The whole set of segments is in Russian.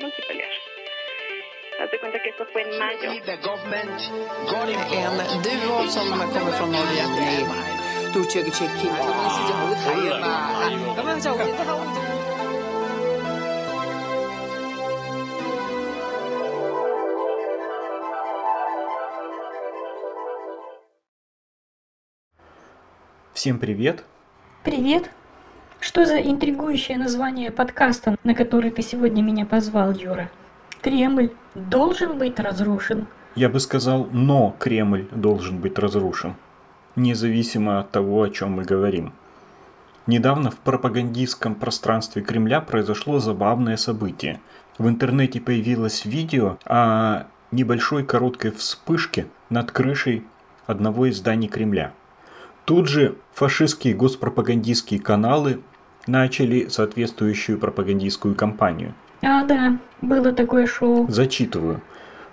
multiplicar. Haz cuenta que esto fue en mayo. En duo som kommer från Norge. Всем привет! Привет! Что за интригующее название подкаста, на который ты сегодня меня позвал, Юра? Кремль должен быть разрушен. Я бы сказал, но Кремль должен быть разрушен, независимо от того, о чем мы говорим. Недавно в пропагандистском пространстве Кремля произошло забавное событие. В интернете появилось видео о небольшой короткой вспышке над крышей одного из зданий Кремля. Тут же фашистские госпропагандистские каналы начали соответствующую пропагандистскую кампанию. А, да, было такое шоу. Зачитываю.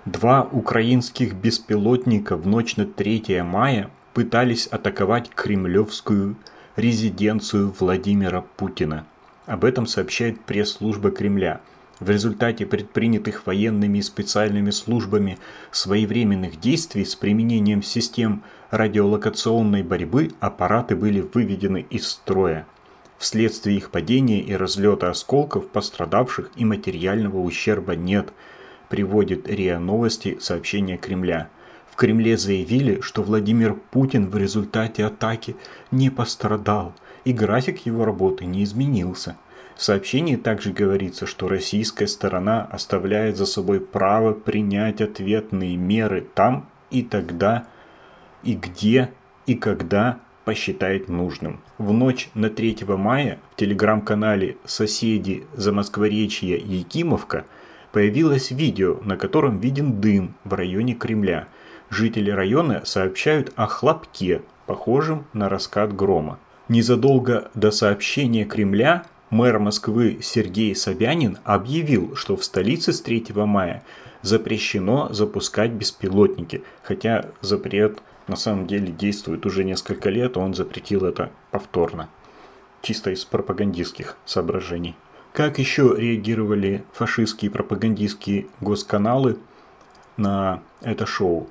Два украинских беспилотника в ночь на 3 мая пытались атаковать кремлевскую резиденцию Владимира Путина. Об этом сообщает пресс-служба Кремля. В результате предпринятых военными и специальными службами своевременных действий с применением систем радиолокационной борьбы аппараты были выведены из строя. Вследствие их падения и разлета осколков пострадавших и материального ущерба нет, приводит РИА Новости сообщение Кремля. В Кремле заявили, что Владимир Путин в результате атаки не пострадал, и график его работы не изменился. В сообщении также говорится, что российская сторона оставляет за собой право принять ответные меры там и тогда, и где, и когда посчитает нужным. В ночь на 3 мая в телеграм-канале «Соседи Замоскворечья Якимовка» появилось видео, на котором виден дым в районе Кремля. Жители района сообщают о хлопке, похожем на раскат грома. Незадолго до сообщения Кремля мэр Москвы Сергей Собянин объявил, что в столице с 3 мая запрещено запускать беспилотники, хотя запрет на самом деле действует уже несколько лет, он запретил это повторно. Чисто из пропагандистских соображений. Как еще реагировали фашистские пропагандистские госканалы на это шоу?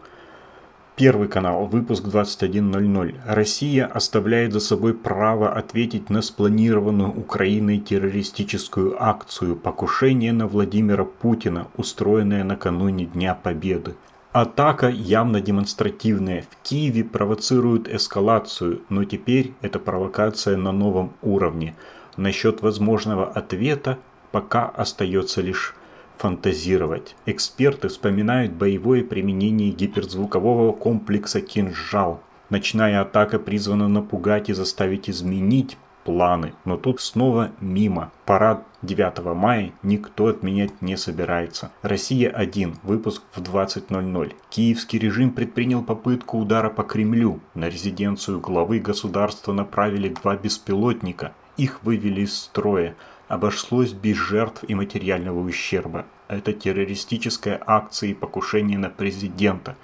Первый канал, выпуск 21.00. Россия оставляет за собой право ответить на спланированную Украиной террористическую акцию покушение на Владимира Путина, устроенное накануне Дня Победы. Атака явно демонстративная. В Киеве провоцируют эскалацию, но теперь это провокация на новом уровне. Насчет возможного ответа пока остается лишь фантазировать. Эксперты вспоминают боевое применение гиперзвукового комплекса «Кинжал». Ночная атака призвана напугать и заставить изменить планы, но тут снова мимо. Парад 9 мая никто отменять не собирается. Россия-1, выпуск в 20.00. Киевский режим предпринял попытку удара по Кремлю. На резиденцию главы государства направили два беспилотника. Их вывели из строя. Обошлось без жертв и материального ущерба. Это террористическая акция и покушение на президента.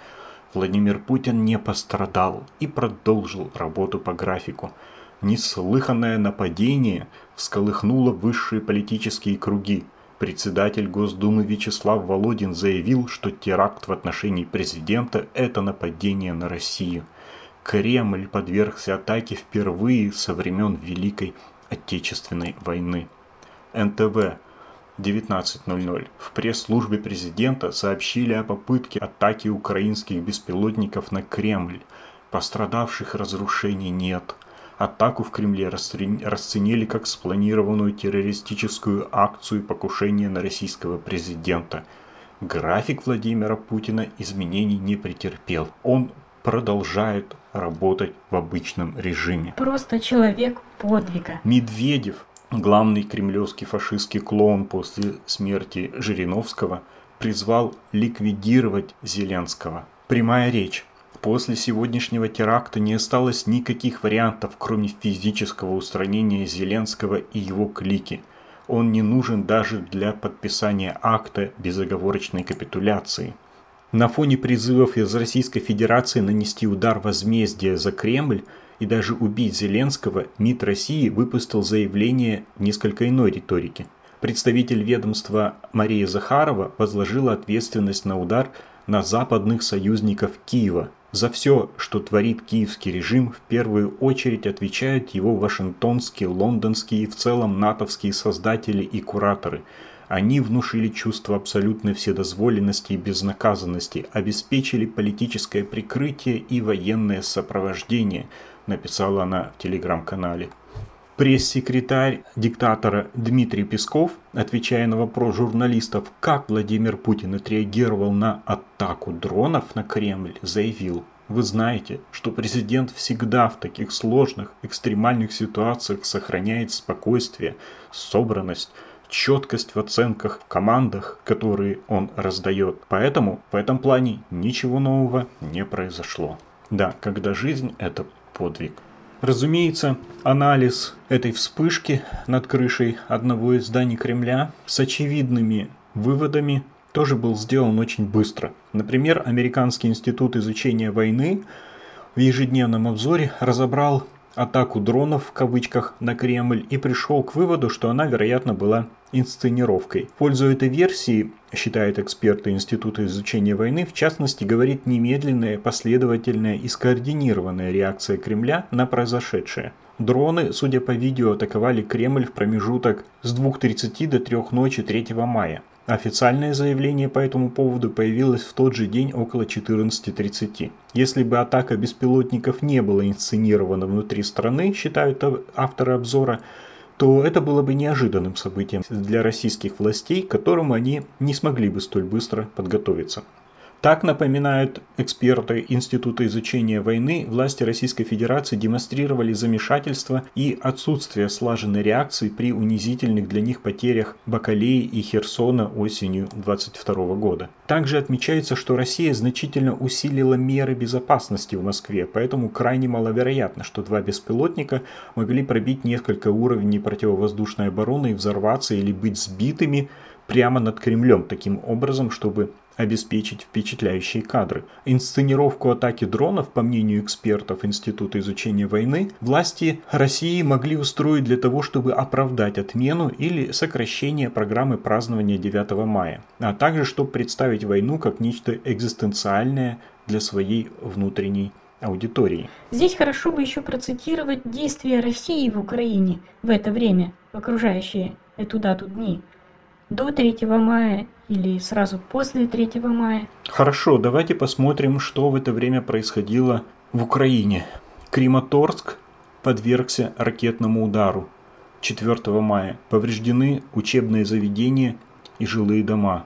Владимир Путин не пострадал и продолжил работу по графику. Неслыханное нападение всколыхнуло высшие политические круги. Председатель Госдумы Вячеслав Володин заявил, что теракт в отношении президента – это нападение на Россию. Кремль подвергся атаке впервые со времен Великой Отечественной войны. НТВ 19.00. В пресс-службе президента сообщили о попытке атаки украинских беспилотников на Кремль. Пострадавших разрушений нет – Атаку в Кремле расценили как спланированную террористическую акцию покушения на российского президента. График Владимира Путина изменений не претерпел. Он продолжает работать в обычном режиме. Просто человек подвига. Медведев, главный кремлевский фашистский клоун после смерти Жириновского, призвал ликвидировать Зеленского. Прямая речь. После сегодняшнего теракта не осталось никаких вариантов, кроме физического устранения Зеленского и его клики. Он не нужен даже для подписания акта безоговорочной капитуляции. На фоне призывов из Российской Федерации нанести удар возмездия за Кремль и даже убить Зеленского, МИД России выпустил заявление несколько иной риторики. Представитель ведомства Мария Захарова возложила ответственность на удар на западных союзников Киева. За все, что творит киевский режим, в первую очередь отвечают его вашингтонские, лондонские и в целом натовские создатели и кураторы – они внушили чувство абсолютной вседозволенности и безнаказанности, обеспечили политическое прикрытие и военное сопровождение, написала она в телеграм-канале. Пресс-секретарь диктатора Дмитрий Песков, отвечая на вопрос журналистов, как Владимир Путин отреагировал на атаку дронов на Кремль, заявил, вы знаете, что президент всегда в таких сложных, экстремальных ситуациях сохраняет спокойствие, собранность, четкость в оценках, командах, которые он раздает. Поэтому в этом плане ничего нового не произошло. Да, когда жизнь – это подвиг. Разумеется, анализ этой вспышки над крышей одного из зданий Кремля с очевидными выводами тоже был сделан очень быстро. Например, Американский институт изучения войны в ежедневном обзоре разобрал атаку дронов в кавычках на Кремль и пришел к выводу, что она, вероятно, была инсценировкой. В пользу этой версии, считают эксперты Института изучения войны, в частности, говорит немедленная, последовательная и скоординированная реакция Кремля на произошедшее. Дроны, судя по видео, атаковали Кремль в промежуток с 2.30 до 3 ночи 3 мая. Официальное заявление по этому поводу появилось в тот же день около 14.30. Если бы атака беспилотников не была инсценирована внутри страны, считают авторы обзора, то это было бы неожиданным событием для российских властей, к которому они не смогли бы столь быстро подготовиться. Так напоминают эксперты Института изучения войны, власти Российской Федерации демонстрировали замешательство и отсутствие слаженной реакции при унизительных для них потерях Бакалеи и Херсона осенью 22 года. Также отмечается, что Россия значительно усилила меры безопасности в Москве, поэтому крайне маловероятно, что два беспилотника могли пробить несколько уровней противовоздушной обороны и взорваться или быть сбитыми прямо над Кремлем, таким образом, чтобы обеспечить впечатляющие кадры. Инсценировку атаки дронов, по мнению экспертов Института изучения войны, власти России могли устроить для того, чтобы оправдать отмену или сокращение программы празднования 9 мая, а также чтобы представить войну как нечто экзистенциальное для своей внутренней аудитории. Здесь хорошо бы еще процитировать действия России в Украине в это время, в окружающие эту дату дни – до 3 мая или сразу после 3 мая? Хорошо, давайте посмотрим, что в это время происходило в Украине. Крематорск подвергся ракетному удару 4 мая. Повреждены учебные заведения и жилые дома.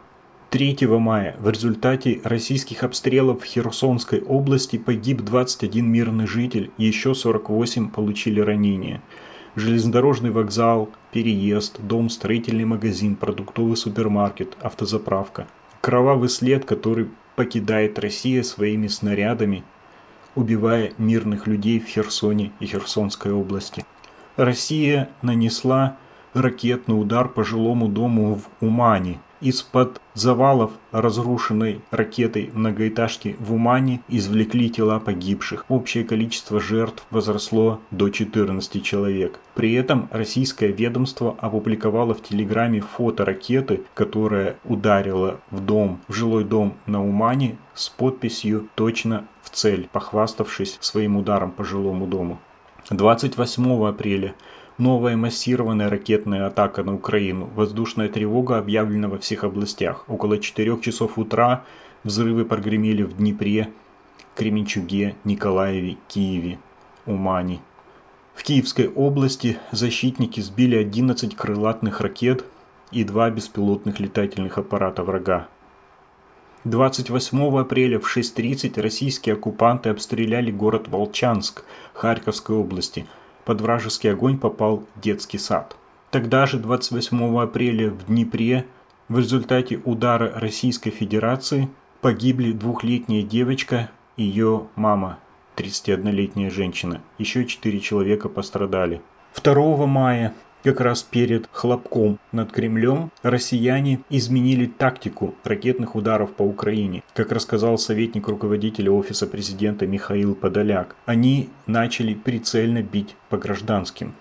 3 мая в результате российских обстрелов в Херсонской области погиб 21 мирный житель, еще 48 получили ранения железнодорожный вокзал, переезд, дом, строительный магазин, продуктовый супермаркет, автозаправка. Кровавый след, который покидает Россия своими снарядами, убивая мирных людей в Херсоне и Херсонской области. Россия нанесла ракетный удар по жилому дому в Умане, из-под завалов разрушенной ракетой многоэтажки в Умане извлекли тела погибших. Общее количество жертв возросло до 14 человек. При этом российское ведомство опубликовало в Телеграме фото ракеты, которая ударила в дом, в жилой дом на Умане с подписью «Точно в цель», похваставшись своим ударом по жилому дому. 28 апреля Новая массированная ракетная атака на Украину. Воздушная тревога объявлена во всех областях. Около 4 часов утра взрывы прогремели в Днепре, Кременчуге, Николаеве, Киеве, Умане. В Киевской области защитники сбили 11 крылатных ракет и два беспилотных летательных аппарата врага. 28 апреля в 6.30 российские оккупанты обстреляли город Волчанск Харьковской области – под вражеский огонь попал детский сад. Тогда же, 28 апреля в Днепре, в результате удара Российской Федерации погибли двухлетняя девочка и ее мама, 31-летняя женщина. Еще четыре человека пострадали. 2 мая как раз перед хлопком над Кремлем россияне изменили тактику ракетных ударов по Украине. Как рассказал советник руководителя Офиса президента Михаил Подоляк, они начали прицельно бить по гражданским.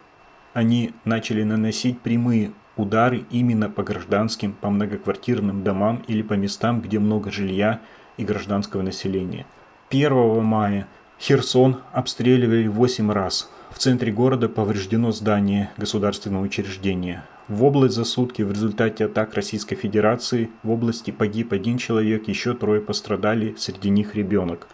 Они начали наносить прямые удары именно по гражданским, по многоквартирным домам или по местам, где много жилья и гражданского населения. 1 мая Херсон обстреливали 8 раз. В центре города повреждено здание государственного учреждения. В область за сутки в результате атак Российской Федерации в области погиб один человек, еще трое пострадали, среди них ребенок.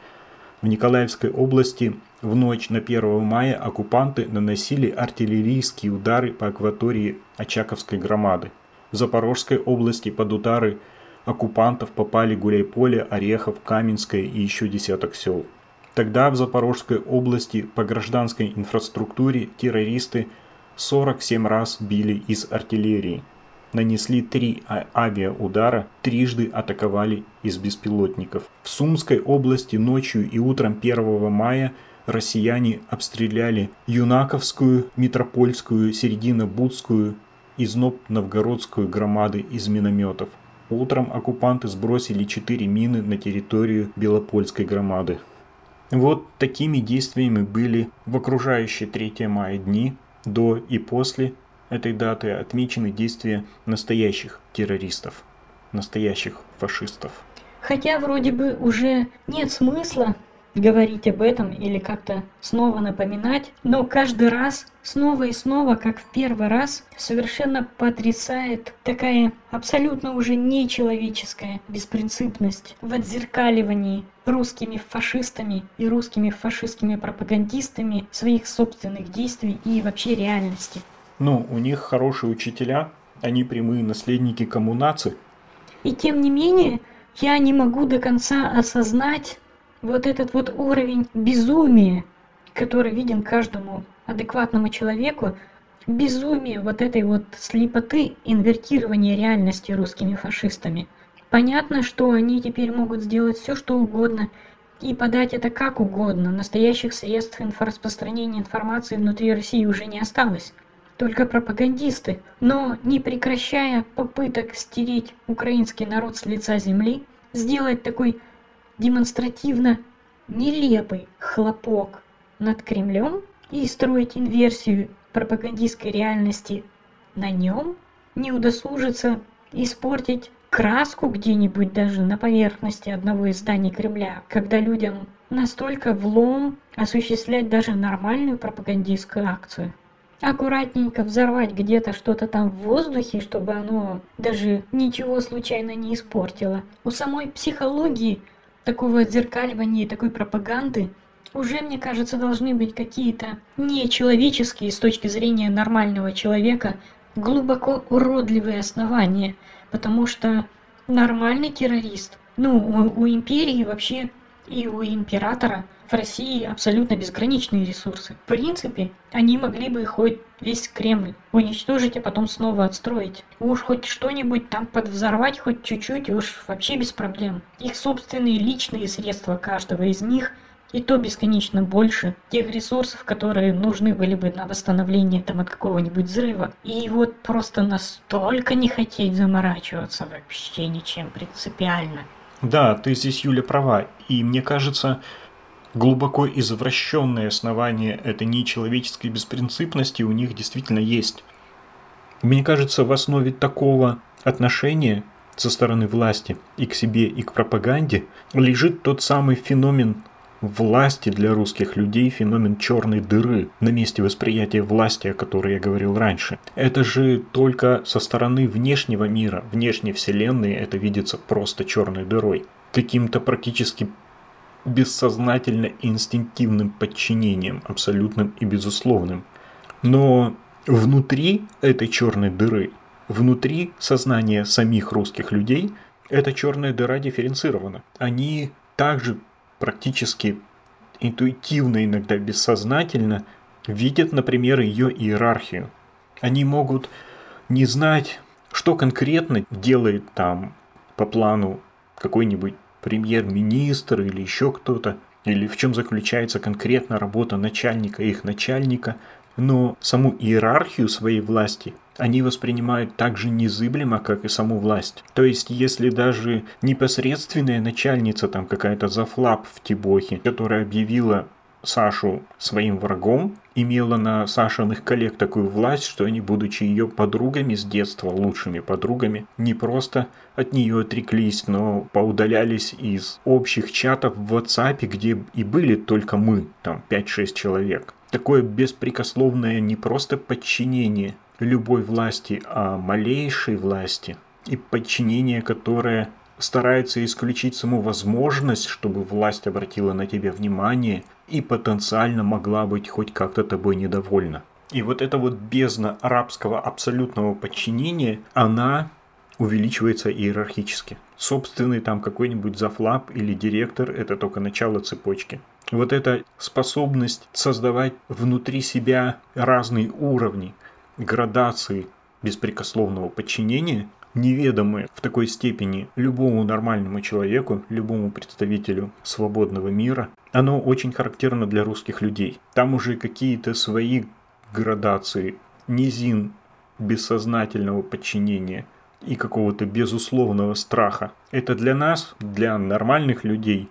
В Николаевской области в ночь на 1 мая оккупанты наносили артиллерийские удары по акватории Очаковской громады. В Запорожской области под удары оккупантов попали Гуляйполе, Орехов, Каменское и еще десяток сел. Тогда в Запорожской области по гражданской инфраструктуре террористы 47 раз били из артиллерии, нанесли три а, авиаудара, трижды атаковали из беспилотников. В Сумской области ночью и утром 1 мая россияне обстреляли Юнаковскую, Митропольскую, Середино-Будскую и Зноб-Новгородскую громады из минометов. Утром оккупанты сбросили 4 мины на территорию Белопольской громады. Вот такими действиями были в окружающие 3 мая дни до и после этой даты отмечены действия настоящих террористов, настоящих фашистов. Хотя вроде бы уже нет смысла говорить об этом или как-то снова напоминать, но каждый раз, снова и снова, как в первый раз, совершенно потрясает такая абсолютно уже нечеловеческая беспринципность в отзеркаливании русскими фашистами и русскими фашистскими пропагандистами своих собственных действий и вообще реальности. Ну, у них хорошие учителя, они прямые наследники коммунации. И тем не менее, я не могу до конца осознать вот этот вот уровень безумия, который виден каждому адекватному человеку, безумие вот этой вот слепоты инвертирования реальности русскими фашистами. Понятно, что они теперь могут сделать все, что угодно, и подать это как угодно. Настоящих средств инфораспространения информации внутри России уже не осталось. Только пропагандисты. Но не прекращая попыток стереть украинский народ с лица земли, сделать такой демонстративно нелепый хлопок над Кремлем и строить инверсию пропагандистской реальности на нем, не удосужится испортить краску где-нибудь даже на поверхности одного из зданий Кремля, когда людям настолько влом осуществлять даже нормальную пропагандистскую акцию. Аккуратненько взорвать где-то что-то там в воздухе, чтобы оно даже ничего случайно не испортило. У самой психологии такого отзеркаливания и такой пропаганды уже, мне кажется, должны быть какие-то нечеловеческие с точки зрения нормального человека глубоко уродливые основания, потому что нормальный террорист, ну, у, у империи вообще и у императора в России абсолютно безграничные ресурсы. В принципе, они могли бы хоть весь Кремль уничтожить, а потом снова отстроить. Уж хоть что-нибудь там подвзорвать, хоть чуть-чуть, уж вообще без проблем. Их собственные личные средства каждого из них – и то бесконечно больше тех ресурсов, которые нужны были бы на восстановление там от какого-нибудь взрыва. И вот просто настолько не хотеть заморачиваться вообще ничем принципиально. Да, ты здесь, Юля, права. И мне кажется, глубоко извращенное основание этой нечеловеческой беспринципности у них действительно есть. Мне кажется, в основе такого отношения со стороны власти и к себе, и к пропаганде лежит тот самый феномен власти для русских людей феномен черной дыры на месте восприятия власти, о которой я говорил раньше. Это же только со стороны внешнего мира, внешней вселенной это видится просто черной дырой. Каким-то практически бессознательно инстинктивным подчинением, абсолютным и безусловным. Но внутри этой черной дыры, внутри сознания самих русских людей, эта черная дыра дифференцирована. Они также практически интуитивно, иногда бессознательно, видят, например, ее иерархию. Они могут не знать, что конкретно делает там по плану какой-нибудь премьер-министр или еще кто-то, или в чем заключается конкретно работа начальника их начальника, но саму иерархию своей власти они воспринимают так же незыблемо, как и саму власть. То есть, если даже непосредственная начальница, там какая-то зафлап в Тибохе, которая объявила Сашу своим врагом, имела на Сашиных коллег такую власть, что они, будучи ее подругами с детства, лучшими подругами, не просто от нее отреклись, но поудалялись из общих чатов в WhatsApp, где и были только мы, там 5-6 человек. Такое беспрекословное не просто подчинение любой власти, а малейшей власти. И подчинение, которое старается исключить саму возможность, чтобы власть обратила на тебя внимание и потенциально могла быть хоть как-то тобой недовольна. И вот эта вот бездна арабского абсолютного подчинения, она увеличивается иерархически. Собственный там какой-нибудь зафлап или директор – это только начало цепочки. Вот эта способность создавать внутри себя разные уровни, градации беспрекословного подчинения – неведомые в такой степени любому нормальному человеку, любому представителю свободного мира, оно очень характерно для русских людей. Там уже какие-то свои градации, низин бессознательного подчинения и какого-то безусловного страха. Это для нас, для нормальных людей,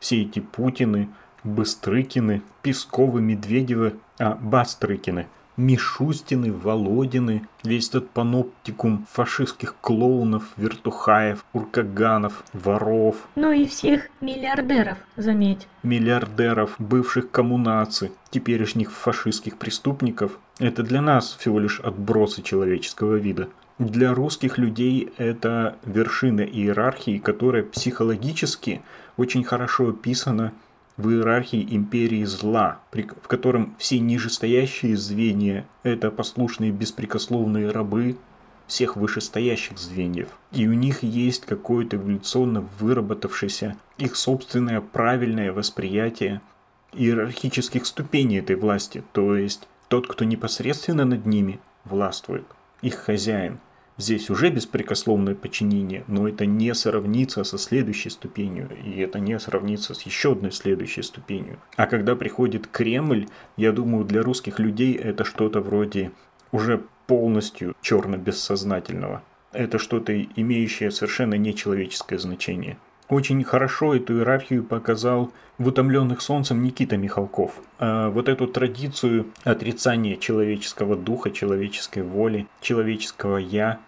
все эти Путины, Быстрыкины, Песковы, Медведевы, а Бастрыкины – Мишустины, Володины, весь этот паноптикум фашистских клоунов, вертухаев, уркаганов, воров. Ну и всех миллиардеров, заметь. Миллиардеров, бывших коммунаций, теперешних фашистских преступников. Это для нас всего лишь отбросы человеческого вида. Для русских людей это вершина иерархии, которая психологически очень хорошо описана в иерархии империи зла, в котором все нижестоящие звенья – это послушные беспрекословные рабы всех вышестоящих звеньев. И у них есть какое-то эволюционно выработавшееся их собственное правильное восприятие иерархических ступеней этой власти, то есть тот, кто непосредственно над ними властвует, их хозяин – Здесь уже беспрекословное подчинение, но это не сравнится со следующей ступенью, и это не сравнится с еще одной следующей ступенью. А когда приходит Кремль, я думаю, для русских людей это что-то вроде уже полностью черно-бессознательного. Это что-то имеющее совершенно нечеловеческое значение. Очень хорошо эту иерархию показал в «Утомленных солнцем» Никита Михалков. А вот эту традицию отрицания человеческого духа, человеческой воли, человеческого «я»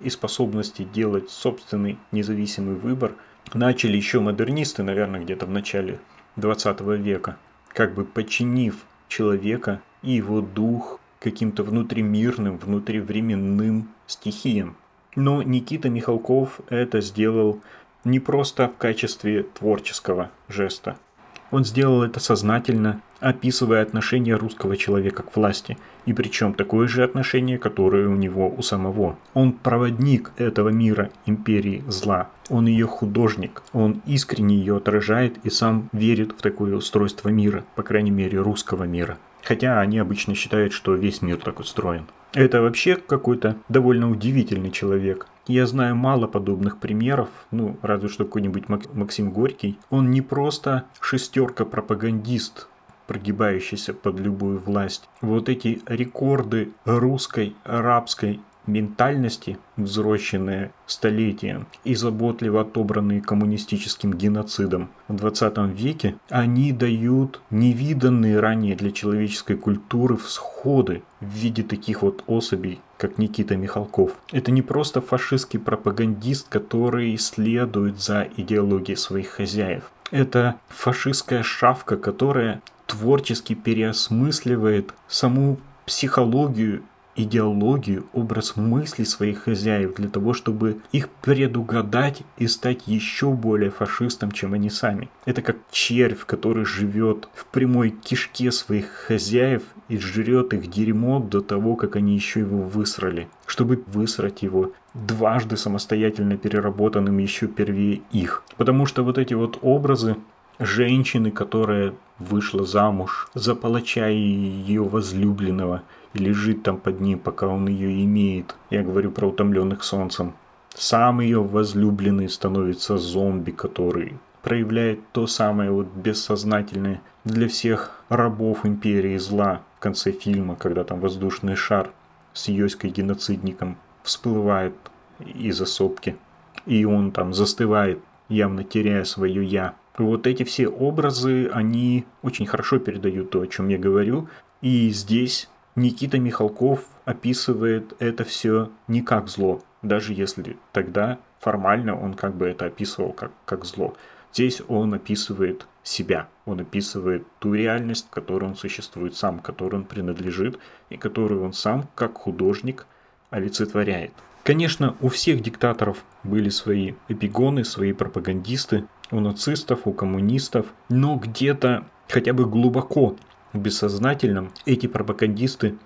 и способности делать собственный независимый выбор начали еще модернисты, наверное, где-то в начале 20 века, как бы подчинив человека и его дух каким-то внутримирным, внутривременным стихиям. Но Никита Михалков это сделал не просто в качестве творческого жеста. Он сделал это сознательно, описывая отношение русского человека к власти, и причем такое же отношение, которое у него у самого. Он проводник этого мира, империи зла. Он ее художник, он искренне ее отражает и сам верит в такое устройство мира, по крайней мере русского мира. Хотя они обычно считают, что весь мир так устроен. Это вообще какой-то довольно удивительный человек. Я знаю мало подобных примеров, ну, разве что какой-нибудь Максим Горький. Он не просто шестерка-пропагандист, прогибающийся под любую власть. Вот эти рекорды русской, арабской ментальности, взросшенные столетием и заботливо отобранные коммунистическим геноцидом в 20 веке, они дают невиданные ранее для человеческой культуры всходы в виде таких вот особей, как Никита Михалков. Это не просто фашистский пропагандист, который следует за идеологией своих хозяев. Это фашистская шавка, которая творчески переосмысливает саму психологию идеологию, образ мысли своих хозяев для того, чтобы их предугадать и стать еще более фашистом, чем они сами. Это как червь, который живет в прямой кишке своих хозяев и жрет их дерьмо до того, как они еще его высрали. Чтобы высрать его дважды самостоятельно переработанным еще первее их. Потому что вот эти вот образы женщины, которая вышла замуж за палача и ее возлюбленного, лежит там под ним, пока он ее имеет. Я говорю про утомленных солнцем. Сам ее возлюбленный становится зомби, который проявляет то самое вот бессознательное для всех рабов империи зла в конце фильма, когда там воздушный шар с Йоськой-геноцидником всплывает из осопки. И он там застывает, явно теряя свое «я». Вот эти все образы, они очень хорошо передают то, о чем я говорю. И здесь Никита Михалков описывает это все не как зло, даже если тогда формально он как бы это описывал как, как зло. Здесь он описывает себя, он описывает ту реальность, в которой он существует сам, которой он принадлежит и которую он сам, как художник, олицетворяет. Конечно, у всех диктаторов были свои эпигоны, свои пропагандисты, у нацистов, у коммунистов, но где-то хотя бы глубоко в бессознательном эти пропагандисты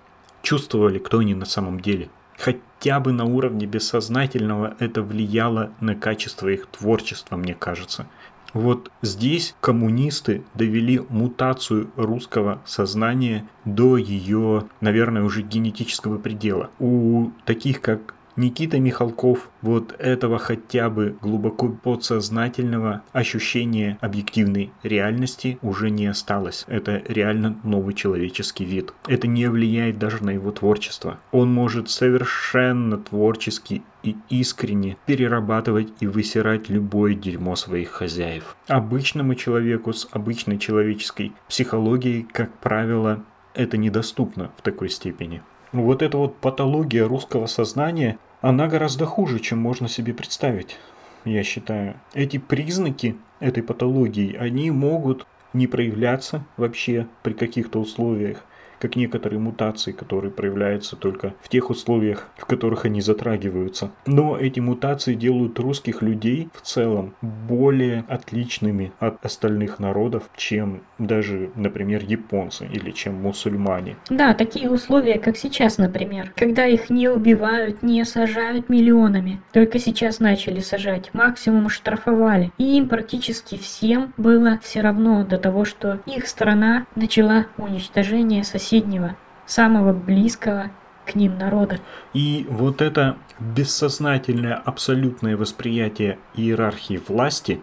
чувствовали, кто они на самом деле. Хотя бы на уровне бессознательного это влияло на качество их творчества, мне кажется. Вот здесь коммунисты довели мутацию русского сознания до ее, наверное, уже генетического предела. У таких, как Никита Михалков вот этого хотя бы глубоко подсознательного ощущения объективной реальности уже не осталось. Это реально новый человеческий вид. Это не влияет даже на его творчество. Он может совершенно творчески и искренне перерабатывать и высирать любое дерьмо своих хозяев. Обычному человеку с обычной человеческой психологией, как правило, это недоступно в такой степени. Вот эта вот патология русского сознания, она гораздо хуже, чем можно себе представить, я считаю. Эти признаки этой патологии, они могут не проявляться вообще при каких-то условиях, как некоторые мутации, которые проявляются только в тех условиях, в которых они затрагиваются. Но эти мутации делают русских людей в целом более отличными от остальных народов, чем даже, например, японцы или чем мусульмане. Да, такие условия, как сейчас, например, когда их не убивают, не сажают миллионами. Только сейчас начали сажать, максимум штрафовали. И им практически всем было все равно до того, что их страна начала уничтожение соседей соседнего, самого близкого к ним народа. И вот это бессознательное абсолютное восприятие иерархии власти,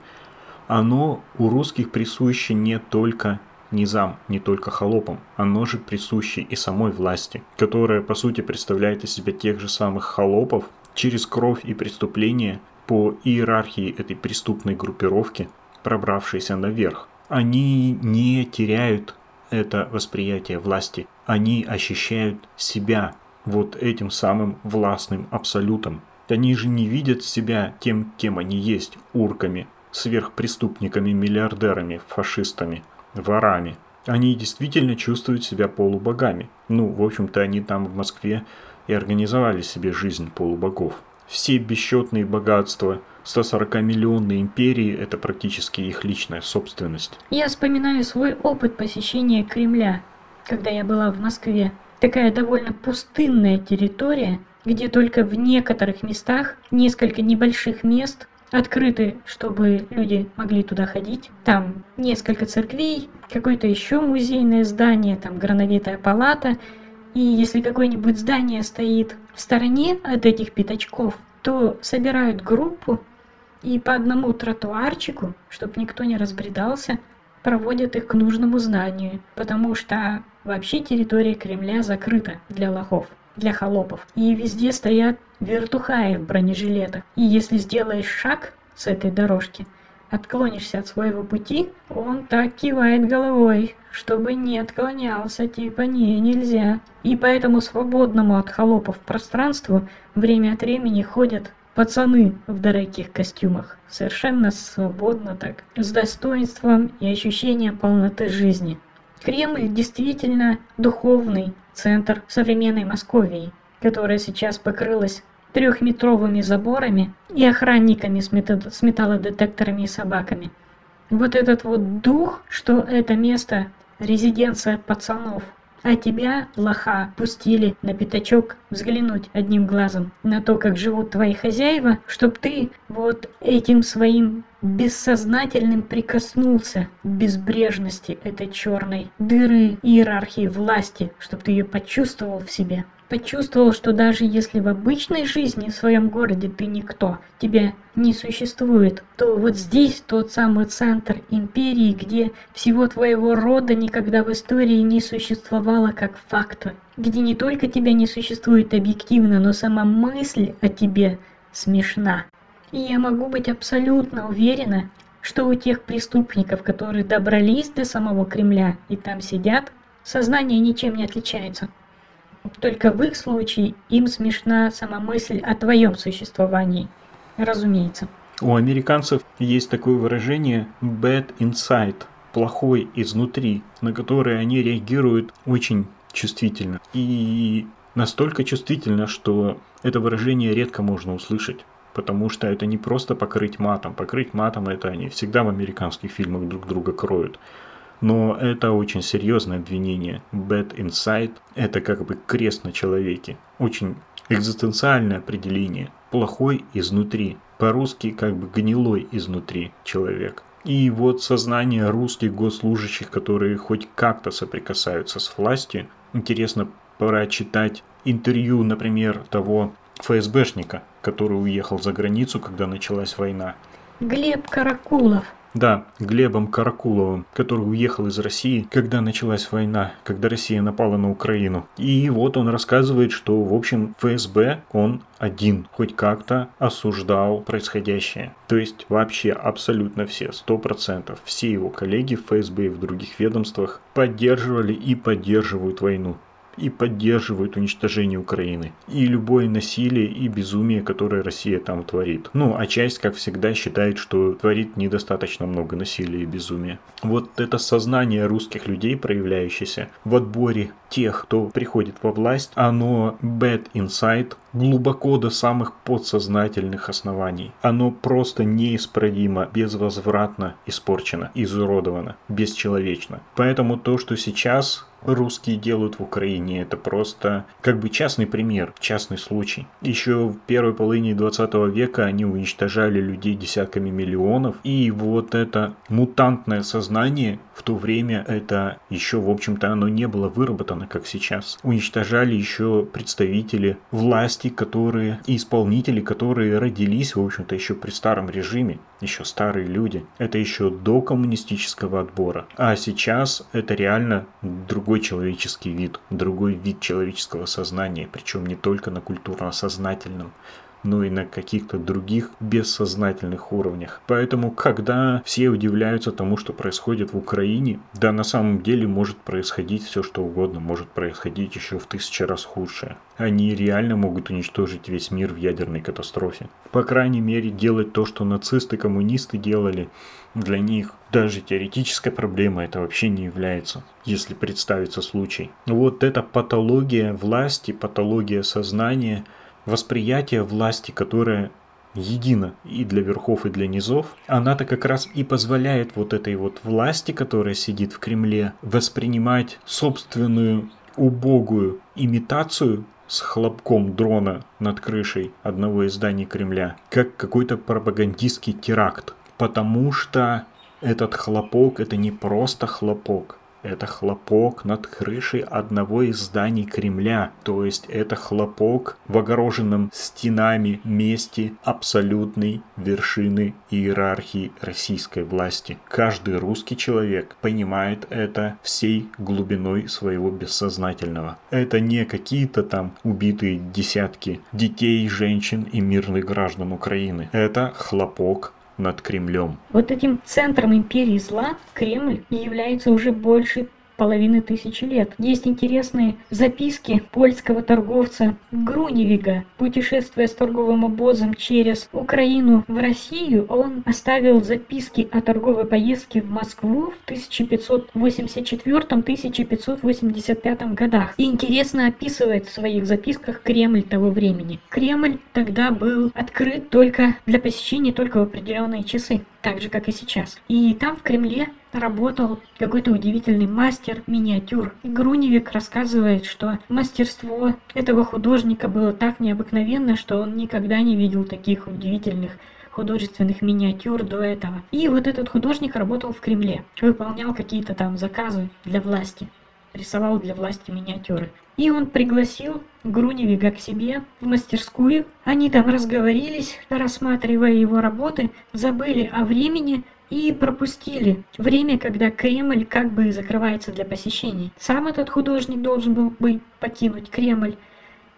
оно у русских присуще не только низам, не только холопам, оно же присуще и самой власти, которая по сути представляет из себя тех же самых холопов через кровь и преступления по иерархии этой преступной группировки, пробравшейся наверх. Они не теряют это восприятие власти. Они ощущают себя вот этим самым властным абсолютом. Они же не видят себя тем, кем они есть, урками, сверхпреступниками, миллиардерами, фашистами, ворами. Они действительно чувствуют себя полубогами. Ну, в общем-то, они там в Москве и организовали себе жизнь полубогов. Все бесчетные богатства, 140-миллионной империи – это практически их личная собственность. Я вспоминаю свой опыт посещения Кремля, когда я была в Москве. Такая довольно пустынная территория, где только в некоторых местах несколько небольших мест открыты, чтобы люди могли туда ходить. Там несколько церквей, какое-то еще музейное здание, там грановитая палата. И если какое-нибудь здание стоит в стороне от этих пятачков, то собирают группу и по одному тротуарчику, чтобы никто не разбредался, проводят их к нужному зданию, потому что вообще территория Кремля закрыта для лохов, для холопов. И везде стоят вертухаи в бронежилетах. И если сделаешь шаг с этой дорожки, отклонишься от своего пути, он так кивает головой, чтобы не отклонялся, типа не, нельзя. И поэтому свободному от холопов пространству время от времени ходят пацаны в дорогих костюмах. Совершенно свободно так, с достоинством и ощущением полноты жизни. Кремль действительно духовный центр современной Московии, которая сейчас покрылась трехметровыми заборами и охранниками с, метод... с металлодетекторами и собаками. Вот этот вот дух, что это место резиденция пацанов, а тебя, лоха, пустили на пятачок взглянуть одним глазом на то, как живут твои хозяева, чтоб ты вот этим своим бессознательным прикоснулся к безбрежности этой черной дыры иерархии власти, чтоб ты ее почувствовал в себе почувствовал, что даже если в обычной жизни в своем городе ты никто, тебя не существует, то вот здесь тот самый центр империи, где всего твоего рода никогда в истории не существовало как факта, где не только тебя не существует объективно, но сама мысль о тебе смешна. И я могу быть абсолютно уверена, что у тех преступников, которые добрались до самого Кремля и там сидят, сознание ничем не отличается. Только в их случае им смешна сама мысль о твоем существовании. Разумеется. У американцев есть такое выражение «bad inside» – плохой изнутри, на которое они реагируют очень чувствительно. И настолько чувствительно, что это выражение редко можно услышать. Потому что это не просто покрыть матом. Покрыть матом это они всегда в американских фильмах друг друга кроют. Но это очень серьезное обвинение. Bad inside – это как бы крест на человеке. Очень экзистенциальное определение. Плохой изнутри. По-русски как бы гнилой изнутри человек. И вот сознание русских госслужащих, которые хоть как-то соприкасаются с властью, интересно прочитать интервью, например, того ФСБшника, который уехал за границу, когда началась война. Глеб Каракулов. Да, Глебом Каракуловым, который уехал из России, когда началась война, когда Россия напала на Украину. И вот он рассказывает, что, в общем, ФСБ, он один хоть как-то осуждал происходящее. То есть вообще абсолютно все, сто процентов, все его коллеги в ФСБ и в других ведомствах поддерживали и поддерживают войну и поддерживают уничтожение Украины. И любое насилие и безумие, которое Россия там творит. Ну, а часть, как всегда, считает, что творит недостаточно много насилия и безумия. Вот это сознание русских людей, проявляющееся в отборе тех, кто приходит во власть, оно bad inside, глубоко до самых подсознательных оснований. Оно просто неисправимо, безвозвратно испорчено, изуродовано, бесчеловечно. Поэтому то, что сейчас русские делают в Украине. Это просто как бы частный пример, частный случай. Еще в первой половине 20 века они уничтожали людей десятками миллионов. И вот это мутантное сознание в то время, это еще, в общем-то, оно не было выработано, как сейчас. Уничтожали еще представители власти, которые и исполнители, которые родились, в общем-то, еще при старом режиме еще старые люди. Это еще до коммунистического отбора. А сейчас это реально другой человеческий вид, другой вид человеческого сознания, причем не только на культурно-сознательном но и на каких-то других бессознательных уровнях. Поэтому, когда все удивляются тому, что происходит в Украине, да на самом деле может происходить все что угодно, может происходить еще в тысячи раз худшее. Они реально могут уничтожить весь мир в ядерной катастрофе. По крайней мере, делать то, что нацисты, коммунисты делали, для них даже теоретическая проблема это вообще не является, если представится случай. Вот эта патология власти, патология сознания – восприятие власти, которое едино и для верхов, и для низов, она-то как раз и позволяет вот этой вот власти, которая сидит в Кремле, воспринимать собственную убогую имитацию с хлопком дрона над крышей одного из зданий Кремля, как какой-то пропагандистский теракт. Потому что этот хлопок это не просто хлопок, это хлопок над крышей одного из зданий Кремля, то есть это хлопок в огороженном стенами месте абсолютной вершины иерархии российской власти. Каждый русский человек понимает это всей глубиной своего бессознательного. Это не какие-то там убитые десятки детей, женщин и мирных граждан Украины. Это хлопок над Кремлем. Вот этим центром империи зла Кремль является уже больше половины тысячи лет. Есть интересные записки польского торговца Груневига. Путешествуя с торговым обозом через Украину в Россию, он оставил записки о торговой поездке в Москву в 1584-1585 годах. И интересно описывает в своих записках Кремль того времени. Кремль тогда был открыт только для посещения только в определенные часы так же, как и сейчас. И там в Кремле работал какой-то удивительный мастер миниатюр. Груневик рассказывает, что мастерство этого художника было так необыкновенно, что он никогда не видел таких удивительных художественных миниатюр до этого. И вот этот художник работал в Кремле, выполнял какие-то там заказы для власти, рисовал для власти миниатюры. И он пригласил Груневига к себе в мастерскую. Они там разговорились, рассматривая его работы, забыли о времени и пропустили время, когда Кремль как бы закрывается для посещений. Сам этот художник должен был бы покинуть Кремль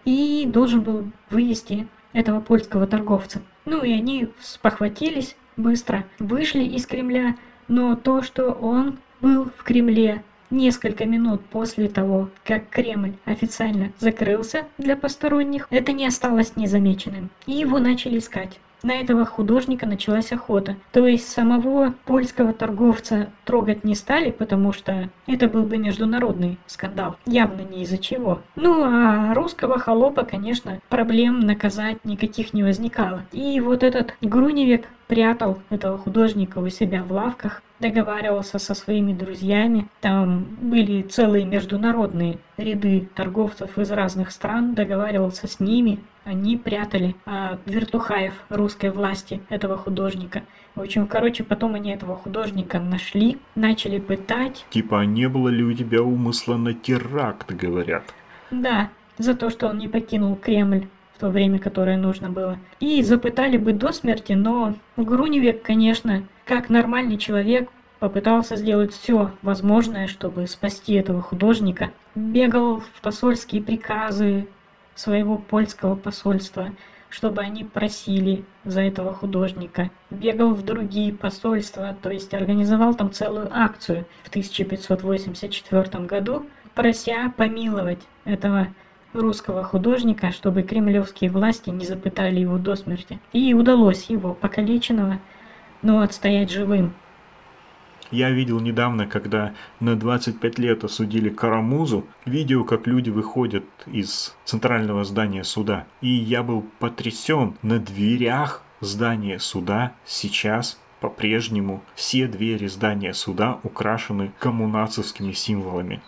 и должен был вывести этого польского торговца. Ну и они спохватились, быстро вышли из Кремля, но то, что он был в Кремле несколько минут после того, как Кремль официально закрылся для посторонних, это не осталось незамеченным. И его начали искать на этого художника началась охота. То есть самого польского торговца трогать не стали, потому что это был бы международный скандал. Явно не из-за чего. Ну а русского холопа, конечно, проблем наказать никаких не возникало. И вот этот Груневик прятал этого художника у себя в лавках, договаривался со своими друзьями. Там были целые международные ряды торговцев из разных стран, договаривался с ними. Они прятали а, вертухаев русской власти этого художника. В общем, короче, потом они этого художника нашли, начали пытать. Типа, а не было ли у тебя умысла на теракт, говорят? Да, за то, что он не покинул Кремль то время, которое нужно было. И запытали бы до смерти, но Груневик, конечно, как нормальный человек, попытался сделать все возможное, чтобы спасти этого художника. Бегал в посольские приказы своего польского посольства, чтобы они просили за этого художника. Бегал в другие посольства, то есть организовал там целую акцию в 1584 году, прося помиловать этого русского художника, чтобы кремлевские власти не запытали его до смерти. И удалось его, покалеченного, но отстоять живым. Я видел недавно, когда на 25 лет осудили Карамузу, видео, как люди выходят из центрального здания суда. И я был потрясен. На дверях здания суда сейчас по-прежнему все двери здания суда украшены коммунацевскими символами.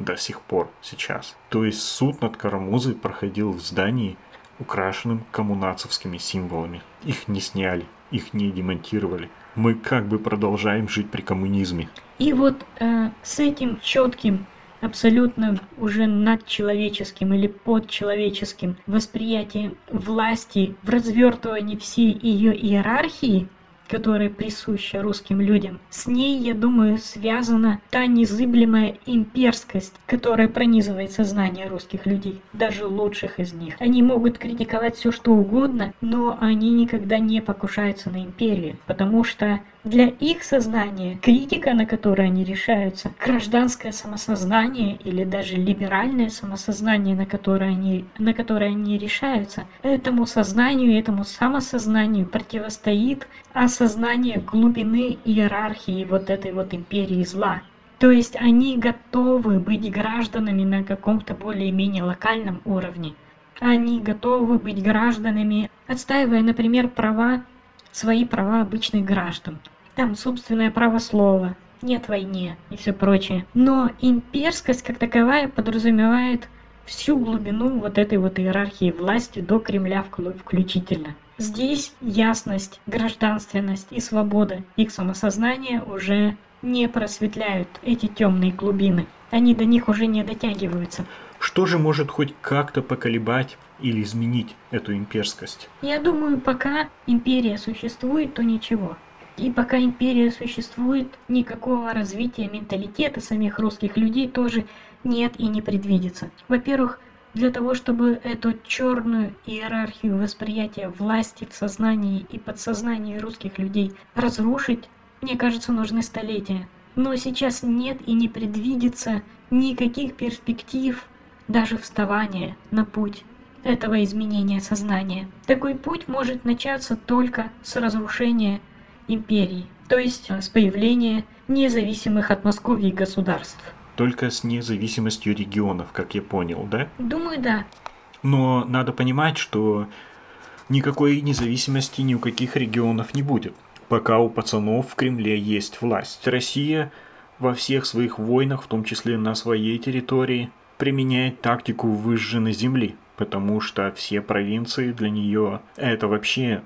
До сих пор, сейчас. То есть суд над Карамузой проходил в здании, украшенным коммунацевскими символами. Их не сняли, их не демонтировали мы как бы продолжаем жить при коммунизме. И вот э, с этим четким, абсолютно уже надчеловеческим или подчеловеческим восприятием власти в развертывании всей ее иерархии, которая присуща русским людям. С ней, я думаю, связана та незыблемая имперскость, которая пронизывает сознание русских людей, даже лучших из них. Они могут критиковать все что угодно, но они никогда не покушаются на империю, потому что для их сознания критика, на которую они решаются, гражданское самосознание или даже либеральное самосознание, на которое они, на которое они решаются, этому сознанию, этому самосознанию противостоит осознание глубины иерархии вот этой вот империи зла. То есть они готовы быть гражданами на каком-то более-менее локальном уровне. Они готовы быть гражданами, отстаивая, например, права свои права обычных граждан. Там собственное право слова, нет войне и все прочее. Но имперскость как таковая подразумевает всю глубину вот этой вот иерархии власти до Кремля включительно. Здесь ясность, гражданственность и свобода их самосознания уже не просветляют эти темные глубины. Они до них уже не дотягиваются. Что же может хоть как-то поколебать или изменить эту имперскость? Я думаю, пока империя существует, то ничего. И пока империя существует, никакого развития менталитета самих русских людей тоже нет и не предвидится. Во-первых, для того, чтобы эту черную иерархию восприятия власти в сознании и подсознании русских людей разрушить, мне кажется, нужны столетия. Но сейчас нет и не предвидится никаких перспектив даже вставания на путь этого изменения сознания. Такой путь может начаться только с разрушения империи, то есть с появления независимых от Москвы государств. Только с независимостью регионов, как я понял, да? Думаю, да. Но надо понимать, что никакой независимости ни у каких регионов не будет, пока у пацанов в Кремле есть власть. Россия во всех своих войнах, в том числе на своей территории, применяет тактику выжженной земли, потому что все провинции для нее это вообще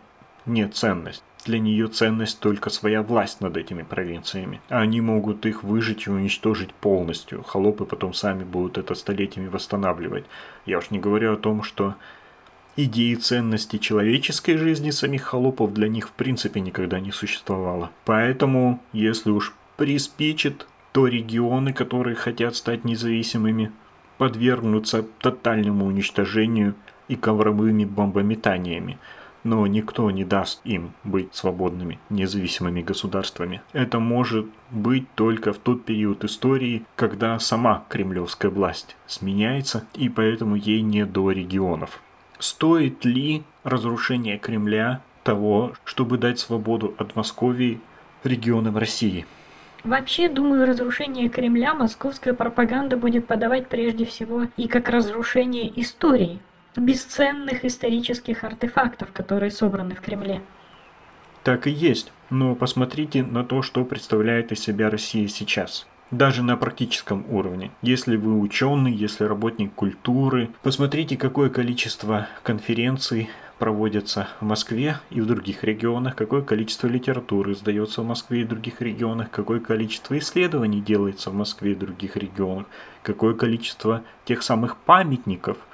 не ценность. Для нее ценность только своя власть над этими провинциями. Они могут их выжить и уничтожить полностью. Холопы потом сами будут это столетиями восстанавливать. Я уж не говорю о том, что идеи ценности человеческой жизни самих холопов для них в принципе никогда не существовало. Поэтому, если уж приспичит, то регионы, которые хотят стать независимыми, подвергнутся тотальному уничтожению и ковровыми бомбометаниями. но никто не даст им быть свободными, независимыми государствами. Это может быть только в тот период истории, когда сама кремлевская власть сменяется, и поэтому ей не до регионов. Стоит ли разрушение Кремля того, чтобы дать свободу от Московии регионам России? Вообще, думаю, разрушение Кремля московская пропаганда будет подавать прежде всего и как разрушение истории, бесценных исторических артефактов, которые собраны в Кремле. Так и есть, но посмотрите на то, что представляет из себя Россия сейчас. Даже на практическом уровне. Если вы ученый, если работник культуры, посмотрите, какое количество конференций проводятся в Москве и в других регионах, какое количество литературы издается в Москве и в других регионах, какое количество исследований делается в Москве и в других регионах, какое количество тех самых памятников –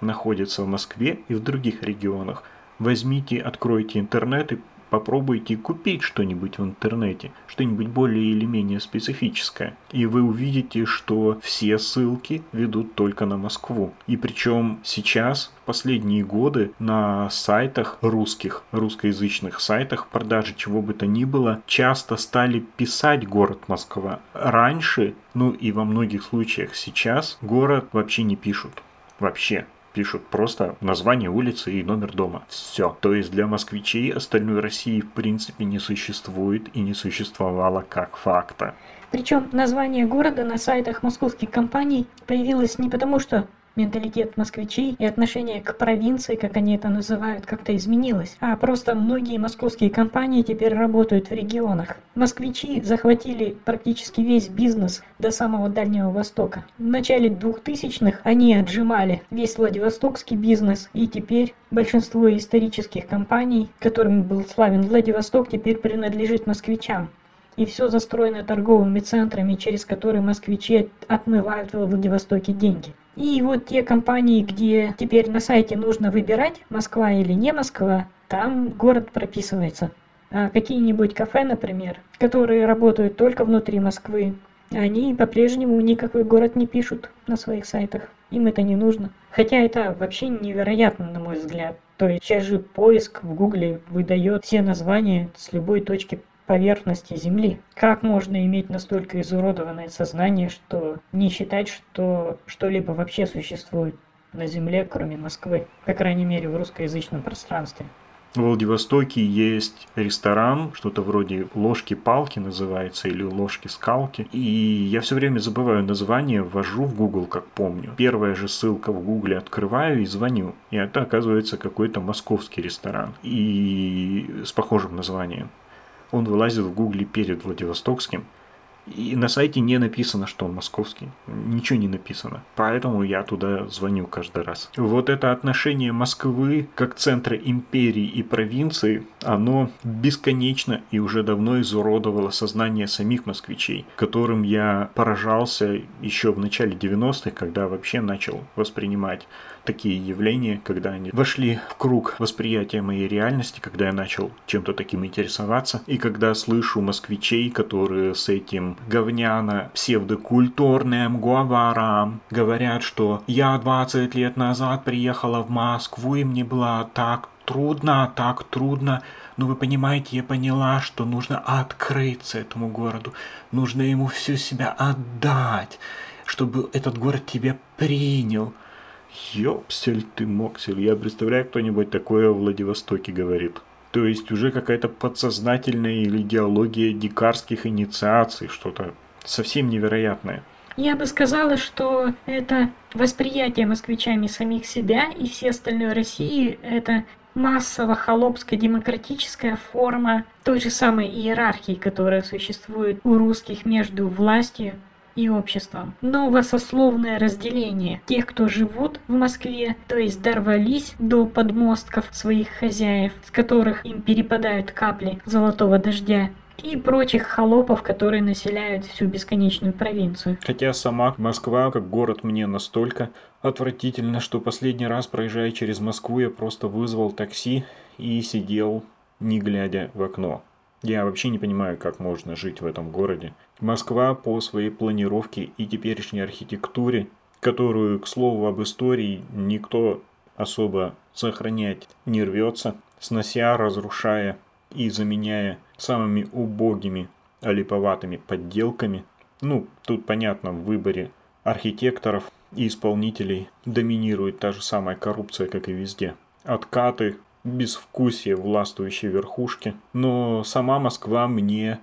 находится в Москве и в других регионах. Возьмите, откройте интернет и попробуйте купить что-нибудь в интернете, что-нибудь более или менее специфическое. И вы увидите, что все ссылки ведут только на Москву. И причем сейчас, в последние годы, на сайтах русских, русскоязычных сайтах, продажи чего бы то ни было, часто стали писать город Москва. Раньше, ну и во многих случаях сейчас, город вообще не пишут. Вообще пишут просто название улицы и номер дома. Все. То есть для москвичей остальной России в принципе не существует и не существовало как факта. Причем название города на сайтах московских компаний появилось не потому, что менталитет москвичей и отношение к провинции, как они это называют, как-то изменилось. А просто многие московские компании теперь работают в регионах. Москвичи захватили практически весь бизнес до самого Дальнего Востока. В начале 2000-х они отжимали весь Владивостокский бизнес, и теперь большинство исторических компаний, которым был славен Владивосток, теперь принадлежит москвичам и все застроено торговыми центрами, через которые москвичи отмывают в Владивостоке деньги. И вот те компании, где теперь на сайте нужно выбирать, Москва или не Москва, там город прописывается. А какие-нибудь кафе, например, которые работают только внутри Москвы, они по-прежнему никакой город не пишут на своих сайтах. Им это не нужно. Хотя это вообще невероятно, на мой взгляд. То есть сейчас же поиск в Гугле выдает все названия с любой точки поверхности Земли. Как можно иметь настолько изуродованное сознание, что не считать, что что-либо вообще существует на Земле, кроме Москвы, по крайней мере в русскоязычном пространстве? В Владивостоке есть ресторан, что-то вроде ложки-палки называется, или ложки-скалки. И я все время забываю название, ввожу в Google, как помню. Первая же ссылка в Google открываю и звоню. И это оказывается какой-то московский ресторан. И с похожим названием он вылазит в гугле перед Владивостокским, и на сайте не написано, что он московский. Ничего не написано. Поэтому я туда звоню каждый раз. Вот это отношение Москвы как центра империи и провинции, оно бесконечно и уже давно изуродовало сознание самих москвичей, которым я поражался еще в начале 90-х, когда вообще начал воспринимать такие явления, когда они вошли в круг восприятия моей реальности, когда я начал чем-то таким интересоваться, и когда слышу москвичей, которые с этим говняно псевдокультурным говором говорят, что я 20 лет назад приехала в Москву, и мне было так трудно, так трудно. Но вы понимаете, я поняла, что нужно открыться этому городу, нужно ему всю себя отдать, чтобы этот город тебя принял. Ёпсель ты моксель, я представляю, кто-нибудь такое в Владивостоке говорит. То есть уже какая-то подсознательная или идеология дикарских инициаций, что-то совсем невероятное. Я бы сказала, что это восприятие москвичами самих себя и всей остальной России, это массово-холопская демократическая форма той же самой иерархии, которая существует у русских между властью и обществом. Новое сословное разделение тех, кто живут в Москве, то есть дорвались до подмостков своих хозяев, с которых им перепадают капли золотого дождя, и прочих холопов, которые населяют всю бесконечную провинцию. Хотя сама Москва, как город, мне настолько отвратительно, что последний раз, проезжая через Москву, я просто вызвал такси и сидел, не глядя в окно. Я вообще не понимаю, как можно жить в этом городе. Москва по своей планировке и теперешней архитектуре, которую, к слову, об истории никто особо сохранять не рвется, снося, разрушая и заменяя самыми убогими, олиповатыми подделками. Ну, тут понятно, в выборе архитекторов и исполнителей доминирует та же самая коррупция, как и везде. Откаты, безвкусие властвующей верхушки. Но сама Москва мне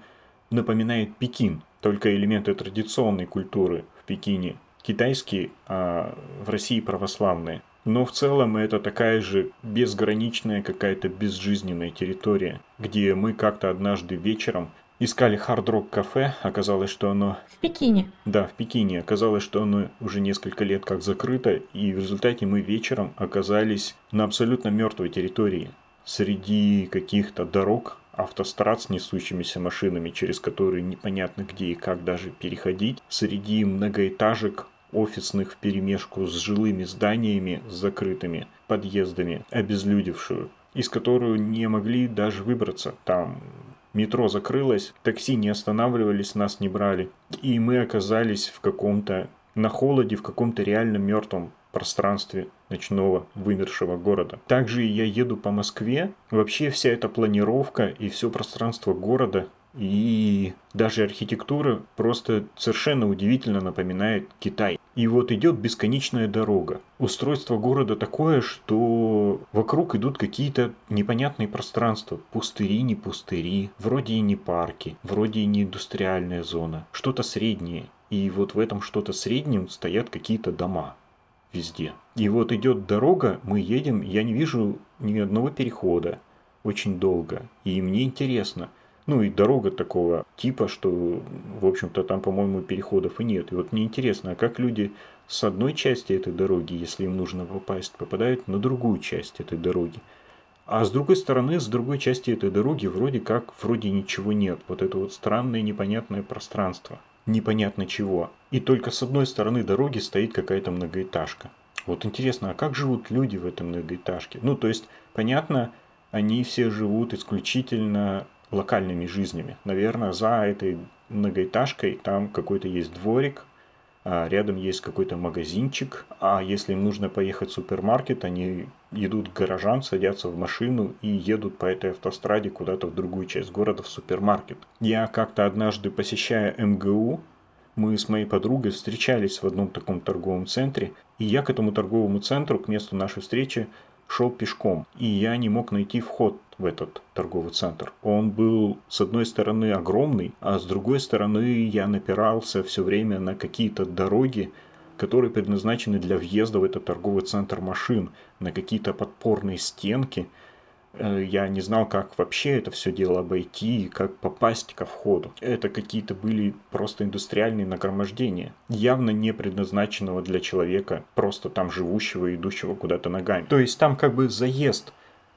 напоминает Пекин, только элементы традиционной культуры в Пекине китайские, а в России православные. Но в целом это такая же безграничная какая-то безжизненная территория, где мы как-то однажды вечером искали хард-рок кафе, оказалось, что оно... В Пекине. Да, в Пекине. Оказалось, что оно уже несколько лет как закрыто, и в результате мы вечером оказались на абсолютно мертвой территории. Среди каких-то дорог, автострад с несущимися машинами, через которые непонятно где и как даже переходить, среди многоэтажек, офисных в перемешку с жилыми зданиями с закрытыми подъездами, обезлюдевшую, из которую не могли даже выбраться. Там метро закрылось, такси не останавливались, нас не брали. И мы оказались в каком-то, на холоде, в каком-то реально мертвом пространстве ночного вымершего города. Также я еду по Москве. Вообще вся эта планировка и все пространство города и даже архитектура просто совершенно удивительно напоминает Китай. И вот идет бесконечная дорога. Устройство города такое, что вокруг идут какие-то непонятные пространства. Пустыри, не пустыри, вроде и не парки, вроде и не индустриальная зона. Что-то среднее. И вот в этом что-то среднем стоят какие-то дома везде. И вот идет дорога, мы едем, я не вижу ни одного перехода очень долго. И мне интересно – ну и дорога такого типа, что, в общем-то, там, по-моему, переходов и нет. И вот мне интересно, а как люди с одной части этой дороги, если им нужно попасть, попадают на другую часть этой дороги? А с другой стороны, с другой части этой дороги вроде как, вроде ничего нет. Вот это вот странное непонятное пространство. Непонятно чего. И только с одной стороны дороги стоит какая-то многоэтажка. Вот интересно, а как живут люди в этой многоэтажке? Ну, то есть, понятно, они все живут исключительно локальными жизнями. Наверное, за этой многоэтажкой там какой-то есть дворик, а рядом есть какой-то магазинчик, а если им нужно поехать в супермаркет, они идут к гаражам, садятся в машину и едут по этой автостраде куда-то в другую часть города, в супермаркет. Я как-то однажды, посещая МГУ, мы с моей подругой встречались в одном таком торговом центре, и я к этому торговому центру, к месту нашей встречи, шел пешком, и я не мог найти вход в этот торговый центр. Он был с одной стороны огромный, а с другой стороны я напирался все время на какие-то дороги, которые предназначены для въезда в этот торговый центр машин, на какие-то подпорные стенки – Э, я не знал, как вообще это все дело обойти, как попасть ко входу. Это какие-то были просто индустриальные нагромождения, явно не предназначенного для человека, просто там живущего и идущего куда-то ногами. То есть там как бы заезд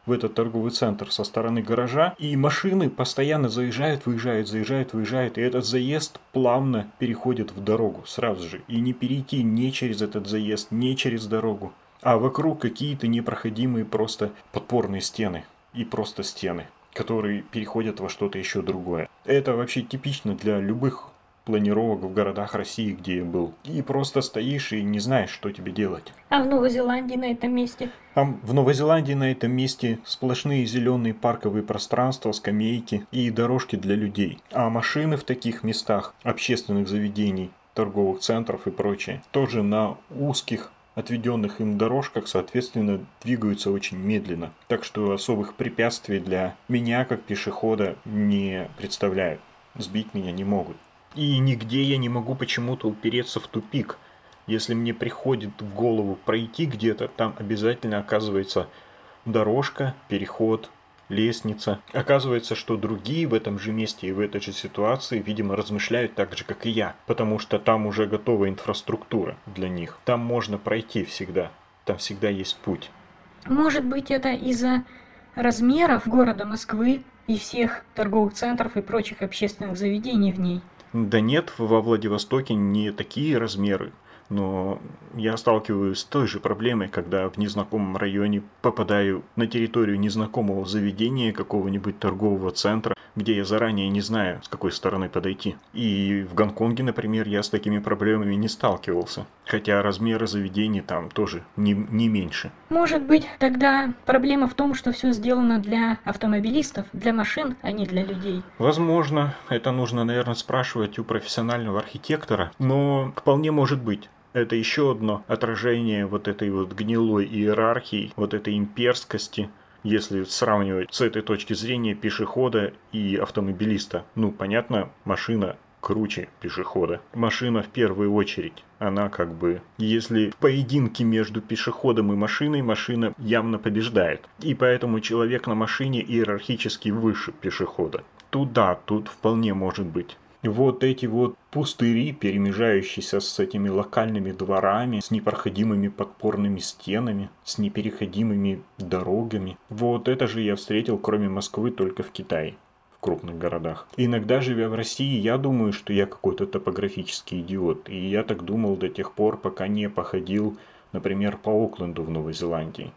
в этот торговый центр со стороны гаража, и машины постоянно заезжают, выезжают, заезжают, выезжают, и этот заезд плавно переходит в дорогу сразу же. И не перейти ни через этот заезд, ни через дорогу а вокруг какие-то непроходимые просто подпорные стены и просто стены, которые переходят во что-то еще другое. Это вообще типично для любых планировок в городах России, где я был. И просто стоишь и не знаешь, что тебе делать. А в Новой Зеландии на этом месте? А в Новой Зеландии на этом месте сплошные зеленые парковые пространства, скамейки и дорожки для людей. А машины в таких местах, общественных заведений, торговых центров и прочее, тоже на узких отведенных им дорожках, соответственно, двигаются очень медленно. Так что особых препятствий для меня, как пешехода, не представляют. Сбить меня не могут. И нигде я не могу почему-то упереться в тупик. Если мне приходит в голову пройти где-то, там обязательно оказывается дорожка, переход, лестница. Оказывается, что другие в этом же месте и в этой же ситуации, видимо, размышляют так же, как и я, потому что там уже готова инфраструктура для них. Там можно пройти всегда, там всегда есть путь. Может быть, это из-за размеров города Москвы и всех торговых центров и прочих общественных заведений в ней? Да нет, во Владивостоке не такие размеры. Но я сталкиваюсь с той же проблемой, когда в незнакомом районе попадаю на территорию незнакомого заведения, какого-нибудь торгового центра, где я заранее не знаю, с какой стороны подойти. И в Гонконге, например, я с такими проблемами не сталкивался. Хотя размеры заведений там тоже не, не меньше. Может быть, тогда проблема в том, что все сделано для автомобилистов, для машин, а не для людей. Возможно, это нужно, наверное, спрашивать у профессионального архитектора, но вполне может быть. Это еще одно отражение вот этой вот гнилой иерархии, вот этой имперскости, если сравнивать с этой точки зрения пешехода и автомобилиста. Ну, понятно, машина круче пешехода. Машина в первую очередь. Она как бы, если в поединке между пешеходом и машиной, машина явно побеждает. И поэтому человек на машине иерархически выше пешехода. Туда, тут вполне может быть вот эти вот пустыри, перемежающиеся с этими локальными дворами, с непроходимыми подпорными стенами, с непереходимыми дорогами. Вот это же я встретил, кроме Москвы, только в Китае в крупных городах. Иногда, живя в России, я думаю, что я какой-то топографический идиот. И я так думал до тех пор, пока не походил, например, по Окленду в Новой Зеландии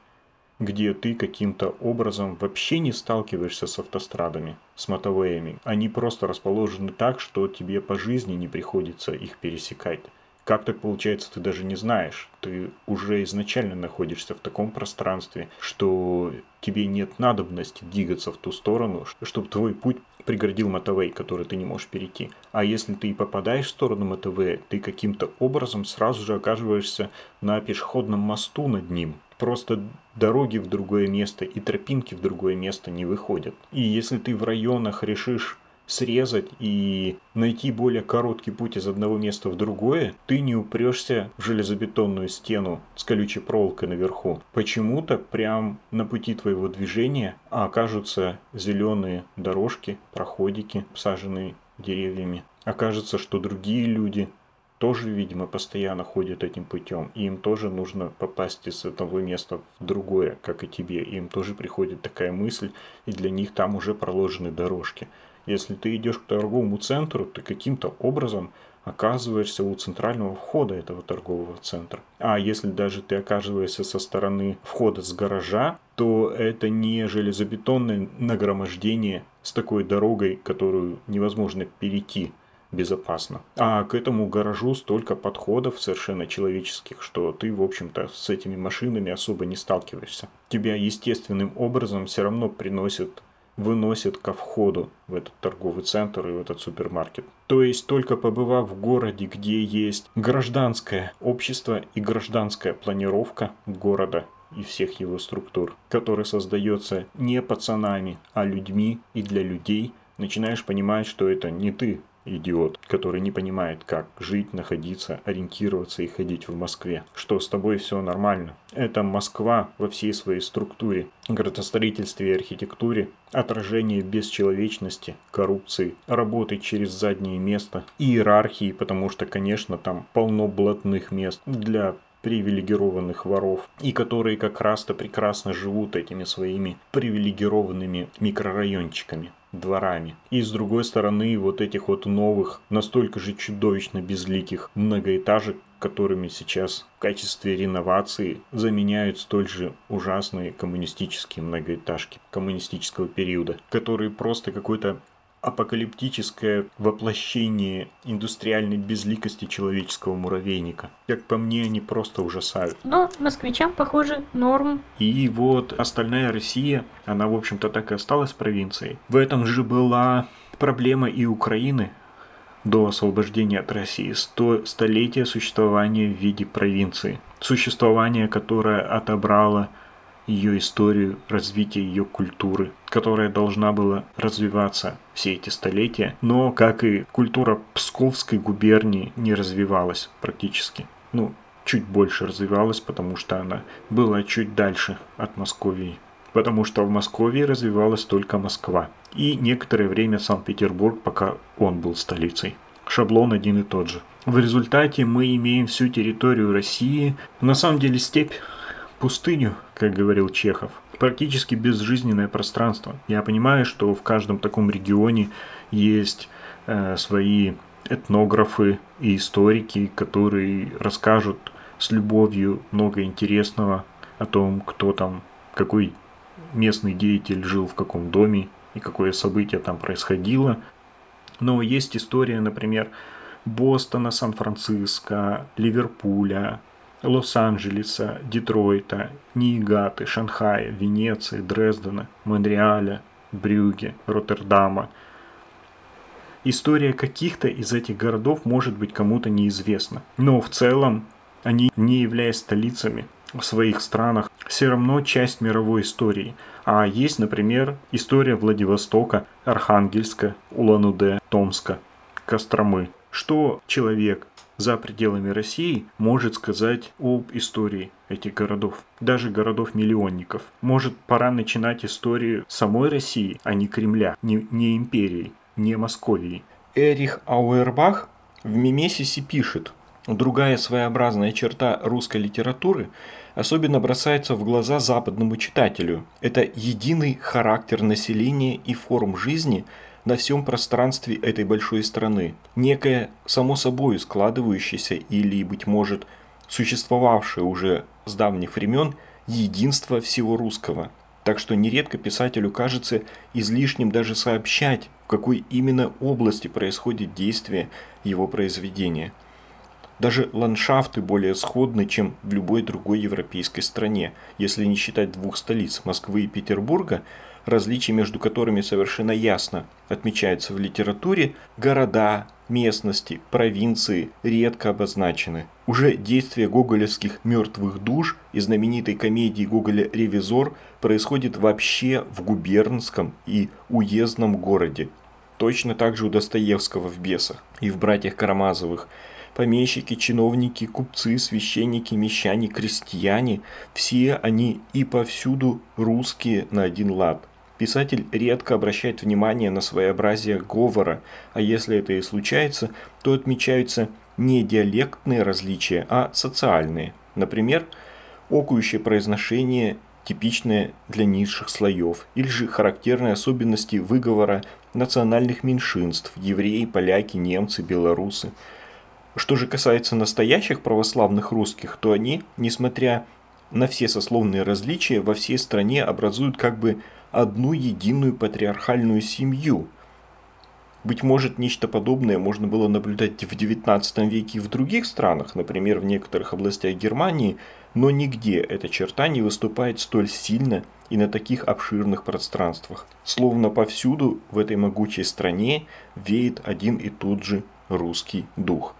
где ты каким-то образом вообще не сталкиваешься с автострадами, с мотовеями. Они просто расположены так, что тебе по жизни не приходится их пересекать. Как так получается, ты даже не знаешь. Ты уже изначально находишься в таком пространстве, что тебе нет надобности двигаться в ту сторону, чтобы твой путь преградил мотовей, который ты не можешь перейти. А если ты и попадаешь в сторону мотовея, ты каким-то образом сразу же оказываешься на пешеходном мосту над ним, просто дороги в другое место и тропинки в другое место не выходят. И если ты в районах решишь срезать и найти более короткий путь из одного места в другое, ты не упрешься в железобетонную стену с колючей проволокой наверху. Почему-то прям на пути твоего движения окажутся зеленые дорожки, проходики, посаженные деревьями. Окажется, что другие люди тоже, видимо, постоянно ходят этим путем. И им тоже нужно попасть из одного места в другое, как и тебе. И им тоже приходит такая мысль, и для них там уже проложены дорожки. Если ты идешь к торговому центру, ты каким-то образом оказываешься у центрального входа этого торгового центра. А если даже ты оказываешься со стороны входа с гаража, то это не железобетонное нагромождение с такой дорогой, которую невозможно перейти безопасно. А к этому гаражу столько подходов совершенно человеческих, что ты, в общем-то, с этими машинами особо не сталкиваешься. Тебя естественным образом все равно приносят выносят ко входу в этот торговый центр и в этот супермаркет. То есть только побывав в городе, где есть гражданское общество и гражданская планировка города и всех его структур, который создается не пацанами, а людьми и для людей, начинаешь понимать, что это не ты идиот, который не понимает, как жить, находиться, ориентироваться и ходить в Москве. Что с тобой все нормально. Это Москва во всей своей структуре, градостроительстве и архитектуре, отражение бесчеловечности, коррупции, работы через заднее место, иерархии, потому что, конечно, там полно блатных мест для привилегированных воров, и которые как раз-то прекрасно живут этими своими привилегированными микрорайончиками дворами. И с другой стороны вот этих вот новых, настолько же чудовищно безликих многоэтажек, которыми сейчас в качестве реновации заменяют столь же ужасные коммунистические многоэтажки коммунистического периода, которые просто какой-то апокалиптическое воплощение индустриальной безликости человеческого муравейника. Как по мне, они просто ужасают. Но москвичам, похоже, норм. И вот остальная Россия, она, в общем-то, так и осталась провинцией. В этом же была проблема и Украины, до освобождения от России, сто столетия существования в виде провинции. Существование, которое отобрало ее историю, развитие ее культуры, которая должна была развиваться все эти столетия, но, как и культура Псковской губернии, не развивалась практически. Ну, чуть больше развивалась, потому что она была чуть дальше от Московии. Потому что в Москве развивалась только Москва. И некоторое время Санкт-Петербург, пока он был столицей. Шаблон один и тот же. В результате мы имеем всю территорию России, на самом деле степь, пустыню, как говорил Чехов, практически безжизненное пространство. Я понимаю, что в каждом таком регионе есть э, свои этнографы и историки, которые расскажут с любовью много интересного о том, кто там, какой местный деятель жил в каком доме и какое событие там происходило. Но есть история, например, Бостона, Сан-Франциско, Ливерпуля, Лос-Анджелеса, Детройта, Ниигаты, Шанхая, Венеции, Дрездена, Монреаля, Брюге, Роттердама. История каких-то из этих городов может быть кому-то неизвестна, но в целом они, не являясь столицами в своих странах, все равно часть мировой истории. А есть, например, история Владивостока, Архангельска, Улан-Удэ, Томска, Костромы. Что человек за пределами России может сказать об истории этих городов, даже городов-миллионников. Может, пора начинать историю самой России, а не Кремля, не, не империи, не Московии. Эрих Ауэрбах в Мимесисе пишет, Другая своеобразная черта русской литературы особенно бросается в глаза западному читателю. Это единый характер населения и форм жизни – на всем пространстве этой большой страны. Некое само собой складывающееся или, быть может, существовавшее уже с давних времен единство всего русского. Так что нередко писателю кажется излишним даже сообщать, в какой именно области происходит действие его произведения. Даже ландшафты более сходны, чем в любой другой европейской стране, если не считать двух столиц – Москвы и Петербурга – различия между которыми совершенно ясно отмечаются в литературе, города, местности, провинции редко обозначены. Уже действие гоголевских «мертвых душ» и знаменитой комедии Гоголя «Ревизор» происходит вообще в губернском и уездном городе. Точно так же у Достоевского в «Бесах» и в «Братьях Карамазовых». Помещики, чиновники, купцы, священники, мещане, крестьяне – все они и повсюду русские на один лад. Писатель редко обращает внимание на своеобразие говора, а если это и случается, то отмечаются не диалектные различия, а социальные. Например, окующее произношение, типичное для низших слоев, или же характерные особенности выговора национальных меньшинств – евреи, поляки, немцы, белорусы. Что же касается настоящих православных русских, то они, несмотря на все сословные различия, во всей стране образуют как бы одну единую патриархальную семью. Быть может, нечто подобное можно было наблюдать в XIX веке и в других странах, например, в некоторых областях Германии, но нигде эта черта не выступает столь сильно и на таких обширных пространствах. Словно повсюду в этой могучей стране веет один и тот же русский дух.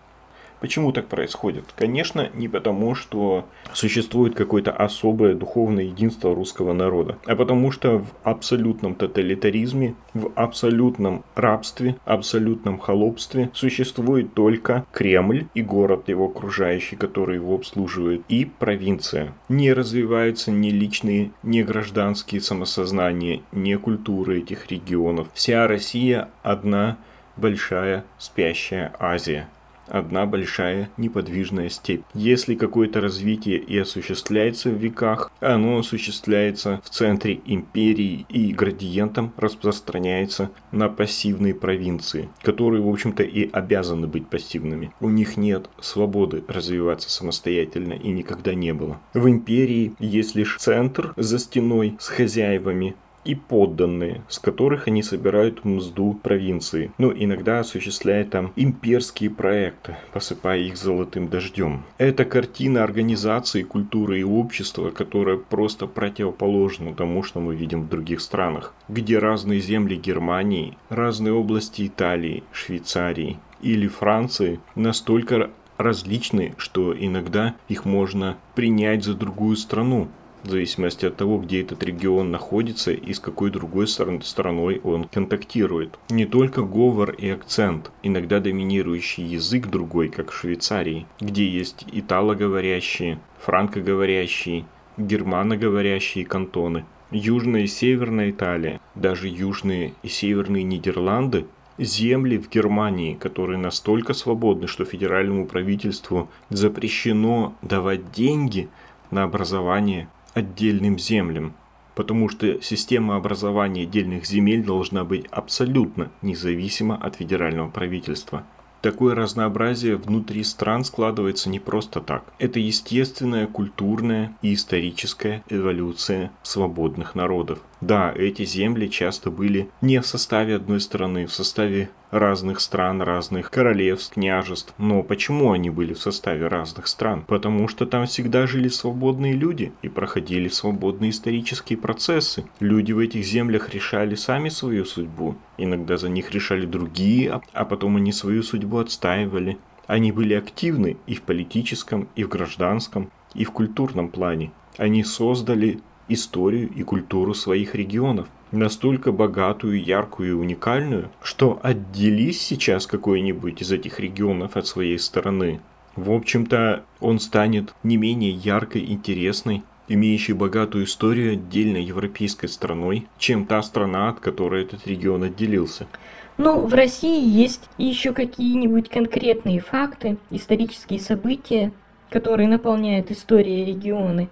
Почему так происходит? Конечно, не потому, что существует какое-то особое духовное единство русского народа, а потому что в абсолютном тоталитаризме, в абсолютном рабстве, абсолютном холопстве существует только Кремль и город его окружающий, который его обслуживает, и провинция. Не развиваются ни личные, ни гражданские самосознания, ни культуры этих регионов. Вся Россия одна большая спящая Азия одна большая неподвижная степь. Если какое-то развитие и осуществляется в веках, оно осуществляется в центре империи и градиентом распространяется на пассивные провинции, которые, в общем-то, и обязаны быть пассивными. У них нет свободы развиваться самостоятельно и никогда не было. В империи есть лишь центр за стеной с хозяевами, и подданные, с которых они собирают мзду провинции. Ну, иногда осуществляя там имперские проекты, посыпая их золотым дождем. Это картина организации культуры и общества, которая просто противоположна тому, что мы видим в других странах, где разные земли Германии, разные области Италии, Швейцарии или Франции настолько различны, что иногда их можно принять за другую страну в зависимости от того, где этот регион находится и с какой другой стороной он контактирует. Не только говор и акцент, иногда доминирующий язык другой, как в Швейцарии, где есть италоговорящие, франкоговорящие, германоговорящие кантоны. Южная и Северная Италия, даже южные и северные Нидерланды земли в Германии, которые настолько свободны, что федеральному правительству запрещено давать деньги на образование отдельным землям, потому что система образования отдельных земель должна быть абсолютно независима от федерального правительства. Такое разнообразие внутри стран складывается не просто так. Это естественная культурная и историческая эволюция свободных народов. Да, эти земли часто были не в составе одной страны, в составе разных стран, разных королевств, княжеств. Но почему они были в составе разных стран? Потому что там всегда жили свободные люди и проходили свободные исторические процессы. Люди в этих землях решали сами свою судьбу. Иногда за них решали другие, а потом они свою судьбу отстаивали. Они были активны и в политическом, и в гражданском, и в культурном плане. Они создали историю и культуру своих регионов. Настолько богатую, яркую и уникальную, что отделись сейчас какой-нибудь из этих регионов от своей стороны. В общем-то, он станет не менее яркой, интересной, имеющей богатую историю отдельной европейской страной, чем та страна, от которой этот регион отделился. Ну, в России есть еще какие-нибудь конкретные факты, исторические события, которые наполняют истории регионы.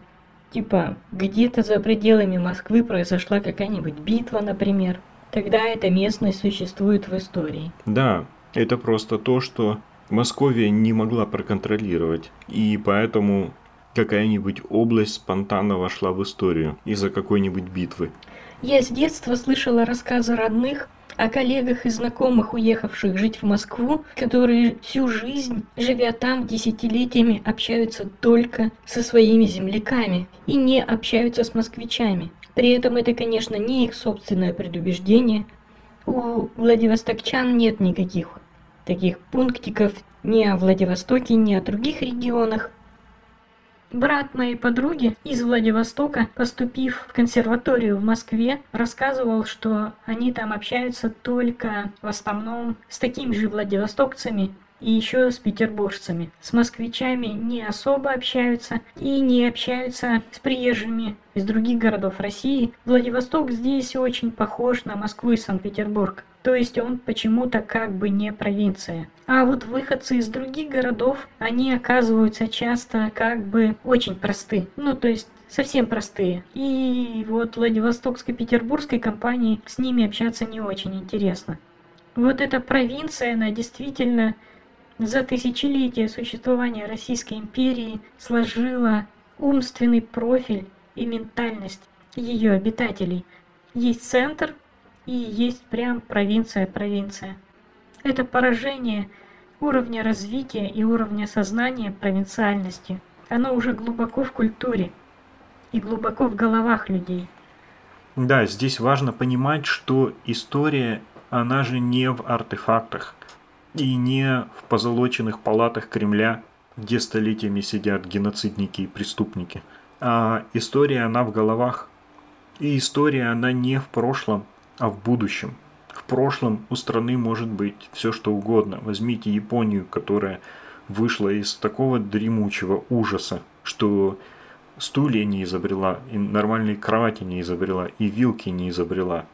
Типа, где-то за пределами Москвы произошла какая-нибудь битва, например. Тогда эта местность существует в истории. Да, это просто то, что Московия не могла проконтролировать. И поэтому какая-нибудь область спонтанно вошла в историю из-за какой-нибудь битвы. Я с детства слышала рассказы родных о коллегах и знакомых, уехавших жить в Москву, которые всю жизнь, живя там десятилетиями, общаются только со своими земляками и не общаются с москвичами. При этом это, конечно, не их собственное предубеждение. У владивостокчан нет никаких таких пунктиков ни о Владивостоке, ни о других регионах. Брат моей подруги из Владивостока, поступив в консерваторию в Москве, рассказывал, что они там общаются только в основном с такими же владивостокцами и еще с петербуржцами. С москвичами не особо общаются и не общаются с приезжими из других городов России. Владивосток здесь очень похож на Москву и Санкт-Петербург. То есть он почему-то как бы не провинция. А вот выходцы из других городов, они оказываются часто как бы очень просты. Ну, то есть совсем простые. И вот Владивостокско-Петербургской компании с ними общаться не очень интересно. Вот эта провинция, она действительно за тысячелетия существования Российской империи сложила умственный профиль и ментальность ее обитателей. Есть центр, и есть прям провинция-провинция. Это поражение уровня развития и уровня сознания провинциальности. Оно уже глубоко в культуре и глубоко в головах людей. Да, здесь важно понимать, что история, она же не в артефактах и не в позолоченных палатах Кремля, где столетиями сидят геноцидники и преступники. А история, она в головах. И история, она не в прошлом, а в будущем. В прошлом у страны может быть все что угодно. Возьмите Японию, которая вышла из такого дремучего ужаса, что стулья не изобрела, и нормальные кровати не изобрела, и вилки не изобрела.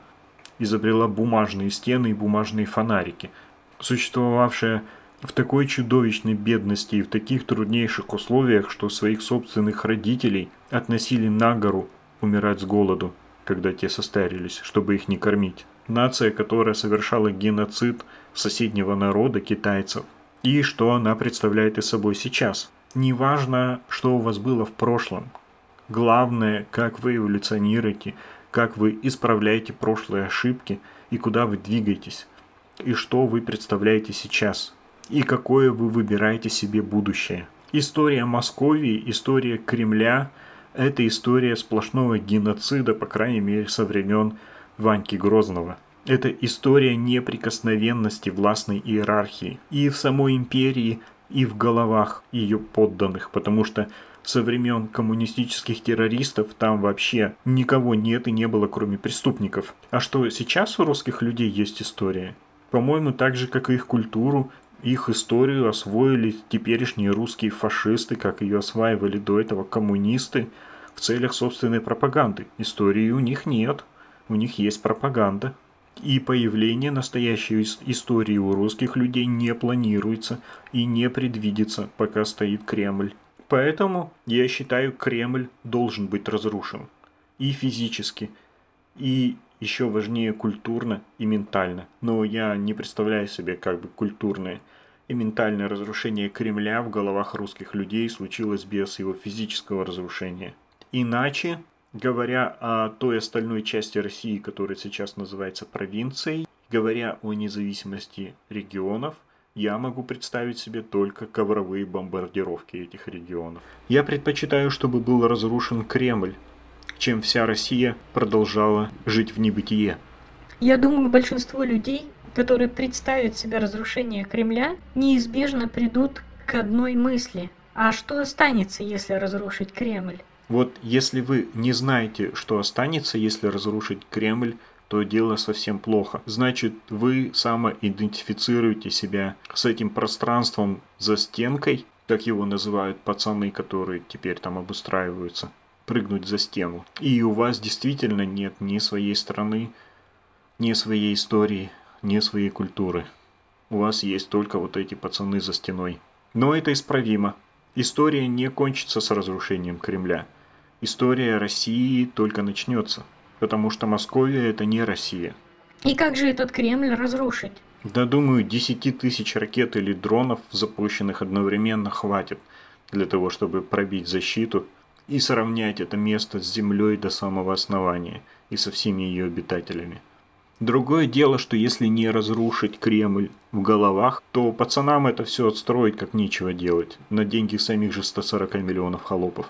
Изобрела бумажные стены и бумажные фонарики. Существовавшая в такой чудовищной бедности и в таких труднейших условиях, что своих собственных родителей относили на гору умирать с голоду когда те состарились, чтобы их не кормить. Нация, которая совершала геноцид соседнего народа, китайцев. И что она представляет из собой сейчас. Неважно, что у вас было в прошлом. Главное, как вы эволюционируете, как вы исправляете прошлые ошибки и куда вы двигаетесь. И что вы представляете сейчас. И какое вы выбираете себе будущее. История Московии, история Кремля – это история сплошного геноцида, по крайней мере, со времен Ваньки Грозного. Это история неприкосновенности властной иерархии и в самой империи, и в головах ее подданных, потому что со времен коммунистических террористов там вообще никого нет и не было, кроме преступников. А что сейчас у русских людей есть история? По-моему, так же, как и их культуру, их историю освоили теперешние русские фашисты, как ее осваивали до этого коммунисты, в целях собственной пропаганды. Истории у них нет, у них есть пропаганда. И появление настоящей истории у русских людей не планируется и не предвидится, пока стоит Кремль. Поэтому, я считаю, Кремль должен быть разрушен. И физически, и еще важнее культурно и ментально. Но я не представляю себе как бы культурное и ментальное разрушение Кремля в головах русских людей случилось без его физического разрушения. Иначе, говоря о той остальной части России, которая сейчас называется провинцией, говоря о независимости регионов, я могу представить себе только ковровые бомбардировки этих регионов. Я предпочитаю, чтобы был разрушен Кремль, чем вся Россия продолжала жить в небытие. Я думаю, большинство людей, которые представят себе разрушение Кремля, неизбежно придут к одной мысли. А что останется, если разрушить Кремль? Вот если вы не знаете, что останется, если разрушить Кремль, то дело совсем плохо. Значит, вы самоидентифицируете себя с этим пространством за стенкой, как его называют пацаны, которые теперь там обустраиваются, прыгнуть за стену. И у вас действительно нет ни своей страны, ни своей истории, ни своей культуры. У вас есть только вот эти пацаны за стеной. Но это исправимо. История не кончится с разрушением Кремля. История России только начнется – потому что Московия это не Россия. И как же этот Кремль разрушить? Да думаю, 10 тысяч ракет или дронов, запущенных одновременно, хватит для того, чтобы пробить защиту и сравнять это место с землей до самого основания и со всеми ее обитателями. Другое дело, что если не разрушить Кремль в головах, то пацанам это все отстроить как нечего делать, на деньги самих же 140 миллионов холопов.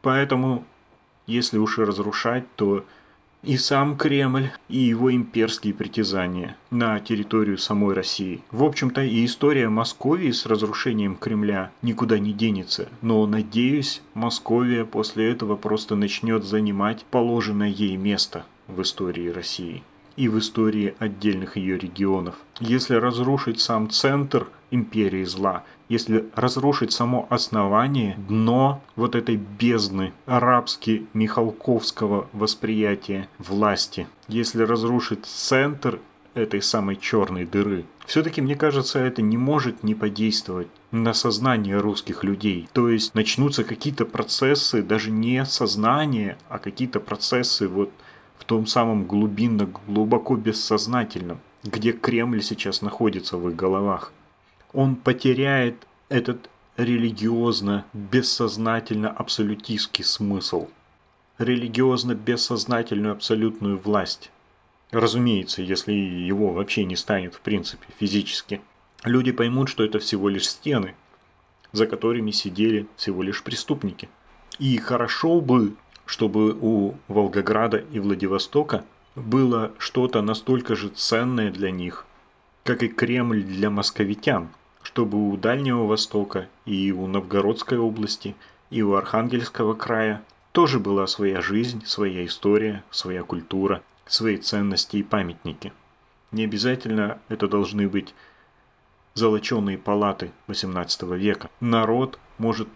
Поэтому, если уж и разрушать, то и сам Кремль, и его имперские притязания на территорию самой России. В общем-то и история Московии с разрушением Кремля никуда не денется, но, надеюсь, Московия после этого просто начнет занимать положенное ей место в истории России и в истории отдельных ее регионов. Если разрушить сам центр империи зла, если разрушить само основание, дно вот этой бездны арабски-михалковского восприятия власти, если разрушить центр этой самой черной дыры, все-таки, мне кажется, это не может не подействовать на сознание русских людей. То есть начнутся какие-то процессы, даже не сознание, а какие-то процессы вот в том самом глубинно, глубоко бессознательном, где Кремль сейчас находится в их головах он потеряет этот религиозно-бессознательно-абсолютистский смысл, религиозно-бессознательную абсолютную власть. Разумеется, если его вообще не станет в принципе физически. Люди поймут, что это всего лишь стены, за которыми сидели всего лишь преступники. И хорошо бы, чтобы у Волгограда и Владивостока было что-то настолько же ценное для них, как и Кремль для московитян – чтобы у Дальнего Востока и у Новгородской области и у Архангельского края тоже была своя жизнь, своя история, своя культура, свои ценности и памятники. Не обязательно это должны быть золоченые палаты XVIII века. Народ может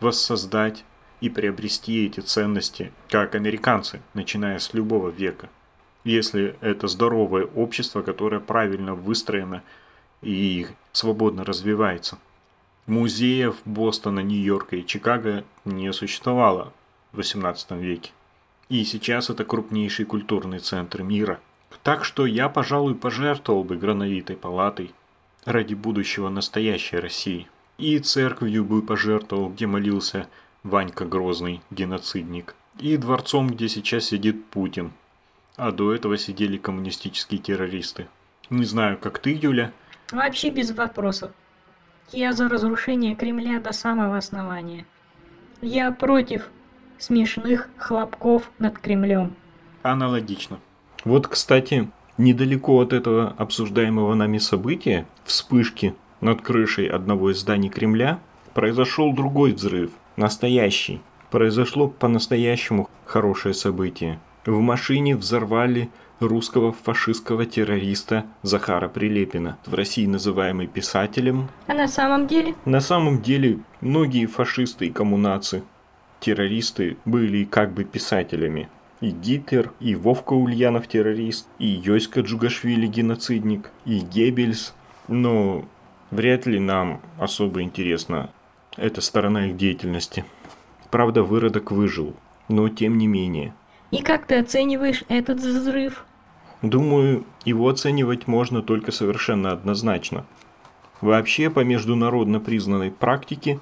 воссоздать и приобрести эти ценности, как американцы, начиная с любого века. Если это здоровое общество, которое правильно выстроено и свободно развивается. Музеев Бостона, Нью-Йорка и Чикаго не существовало в XVIII веке. И сейчас это крупнейший культурный центр мира. Так что я, пожалуй, пожертвовал бы грановитой палатой ради будущего настоящей России. И церковью бы пожертвовал, где молился Ванька Грозный, геноцидник. И дворцом, где сейчас сидит Путин. А до этого сидели коммунистические террористы. Не знаю, как ты, Юля, Вообще без вопросов. Я за разрушение Кремля до самого основания. Я против смешных хлопков над Кремлем. Аналогично. Вот, кстати, недалеко от этого обсуждаемого нами события, вспышки над крышей одного из зданий Кремля, произошел другой взрыв, настоящий. Произошло по-настоящему хорошее событие. В машине взорвали русского фашистского террориста Захара Прилепина, в России называемый писателем. А на самом деле? На самом деле многие фашисты и коммунации, террористы были как бы писателями. И Гитлер, и Вовка Ульянов террорист, и Йоська Джугашвили геноцидник, и Геббельс. Но вряд ли нам особо интересна эта сторона их деятельности. Правда, выродок выжил, но тем не менее – и как ты оцениваешь этот взрыв? Думаю, его оценивать можно только совершенно однозначно. Вообще, по международно признанной практике,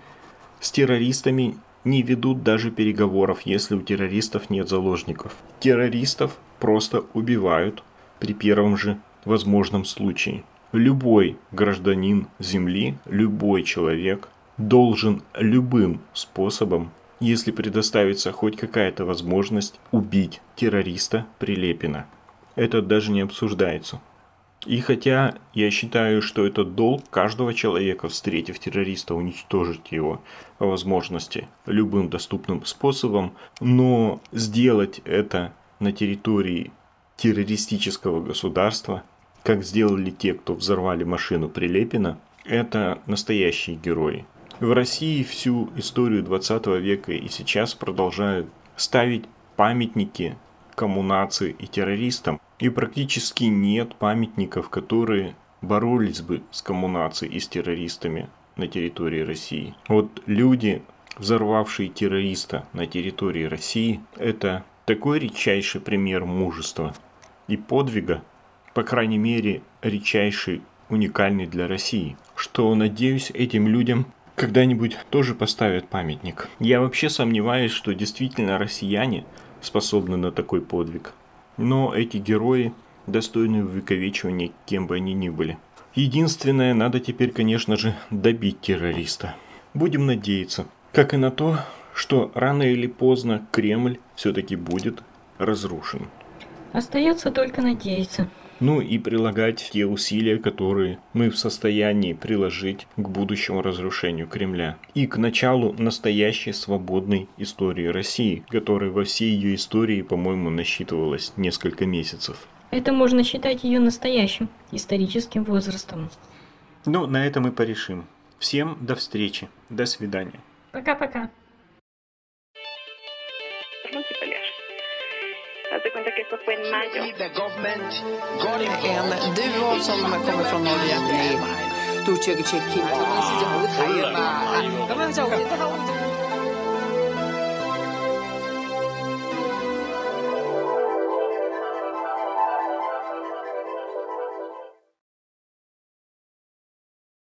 с террористами не ведут даже переговоров, если у террористов нет заложников. Террористов просто убивают при первом же возможном случае. Любой гражданин Земли, любой человек должен любым способом, если предоставится хоть какая-то возможность, убить террориста Прилепина. Это даже не обсуждается. И хотя я считаю, что это долг каждого человека, встретив террориста, уничтожить его по возможности любым доступным способом, но сделать это на территории террористического государства, как сделали те, кто взорвали машину Прилепина, это настоящие герои. В России всю историю 20 века и сейчас продолжают ставить памятники коммунации и террористам. И практически нет памятников, которые боролись бы с коммунацией и с террористами на территории России. Вот люди, взорвавшие террориста на территории России, это такой редчайший пример мужества и подвига, по крайней мере, редчайший, уникальный для России, что, надеюсь, этим людям когда-нибудь тоже поставят памятник. Я вообще сомневаюсь, что действительно россияне способны на такой подвиг. Но эти герои достойны увековечивания, кем бы они ни были. Единственное, надо теперь, конечно же, добить террориста. Будем надеяться. Как и на то, что рано или поздно Кремль все-таки будет разрушен. Остается только надеяться. Ну и прилагать те усилия, которые мы в состоянии приложить к будущему разрушению Кремля. И к началу настоящей свободной истории России, которая во всей ее истории, по-моему, насчитывалась несколько месяцев. Это можно считать ее настоящим историческим возрастом. Ну, на этом мы порешим. Всем до встречи. До свидания. Пока-пока. Haz de cuenta que esto fue en mayo. En duo som kommer från Norge.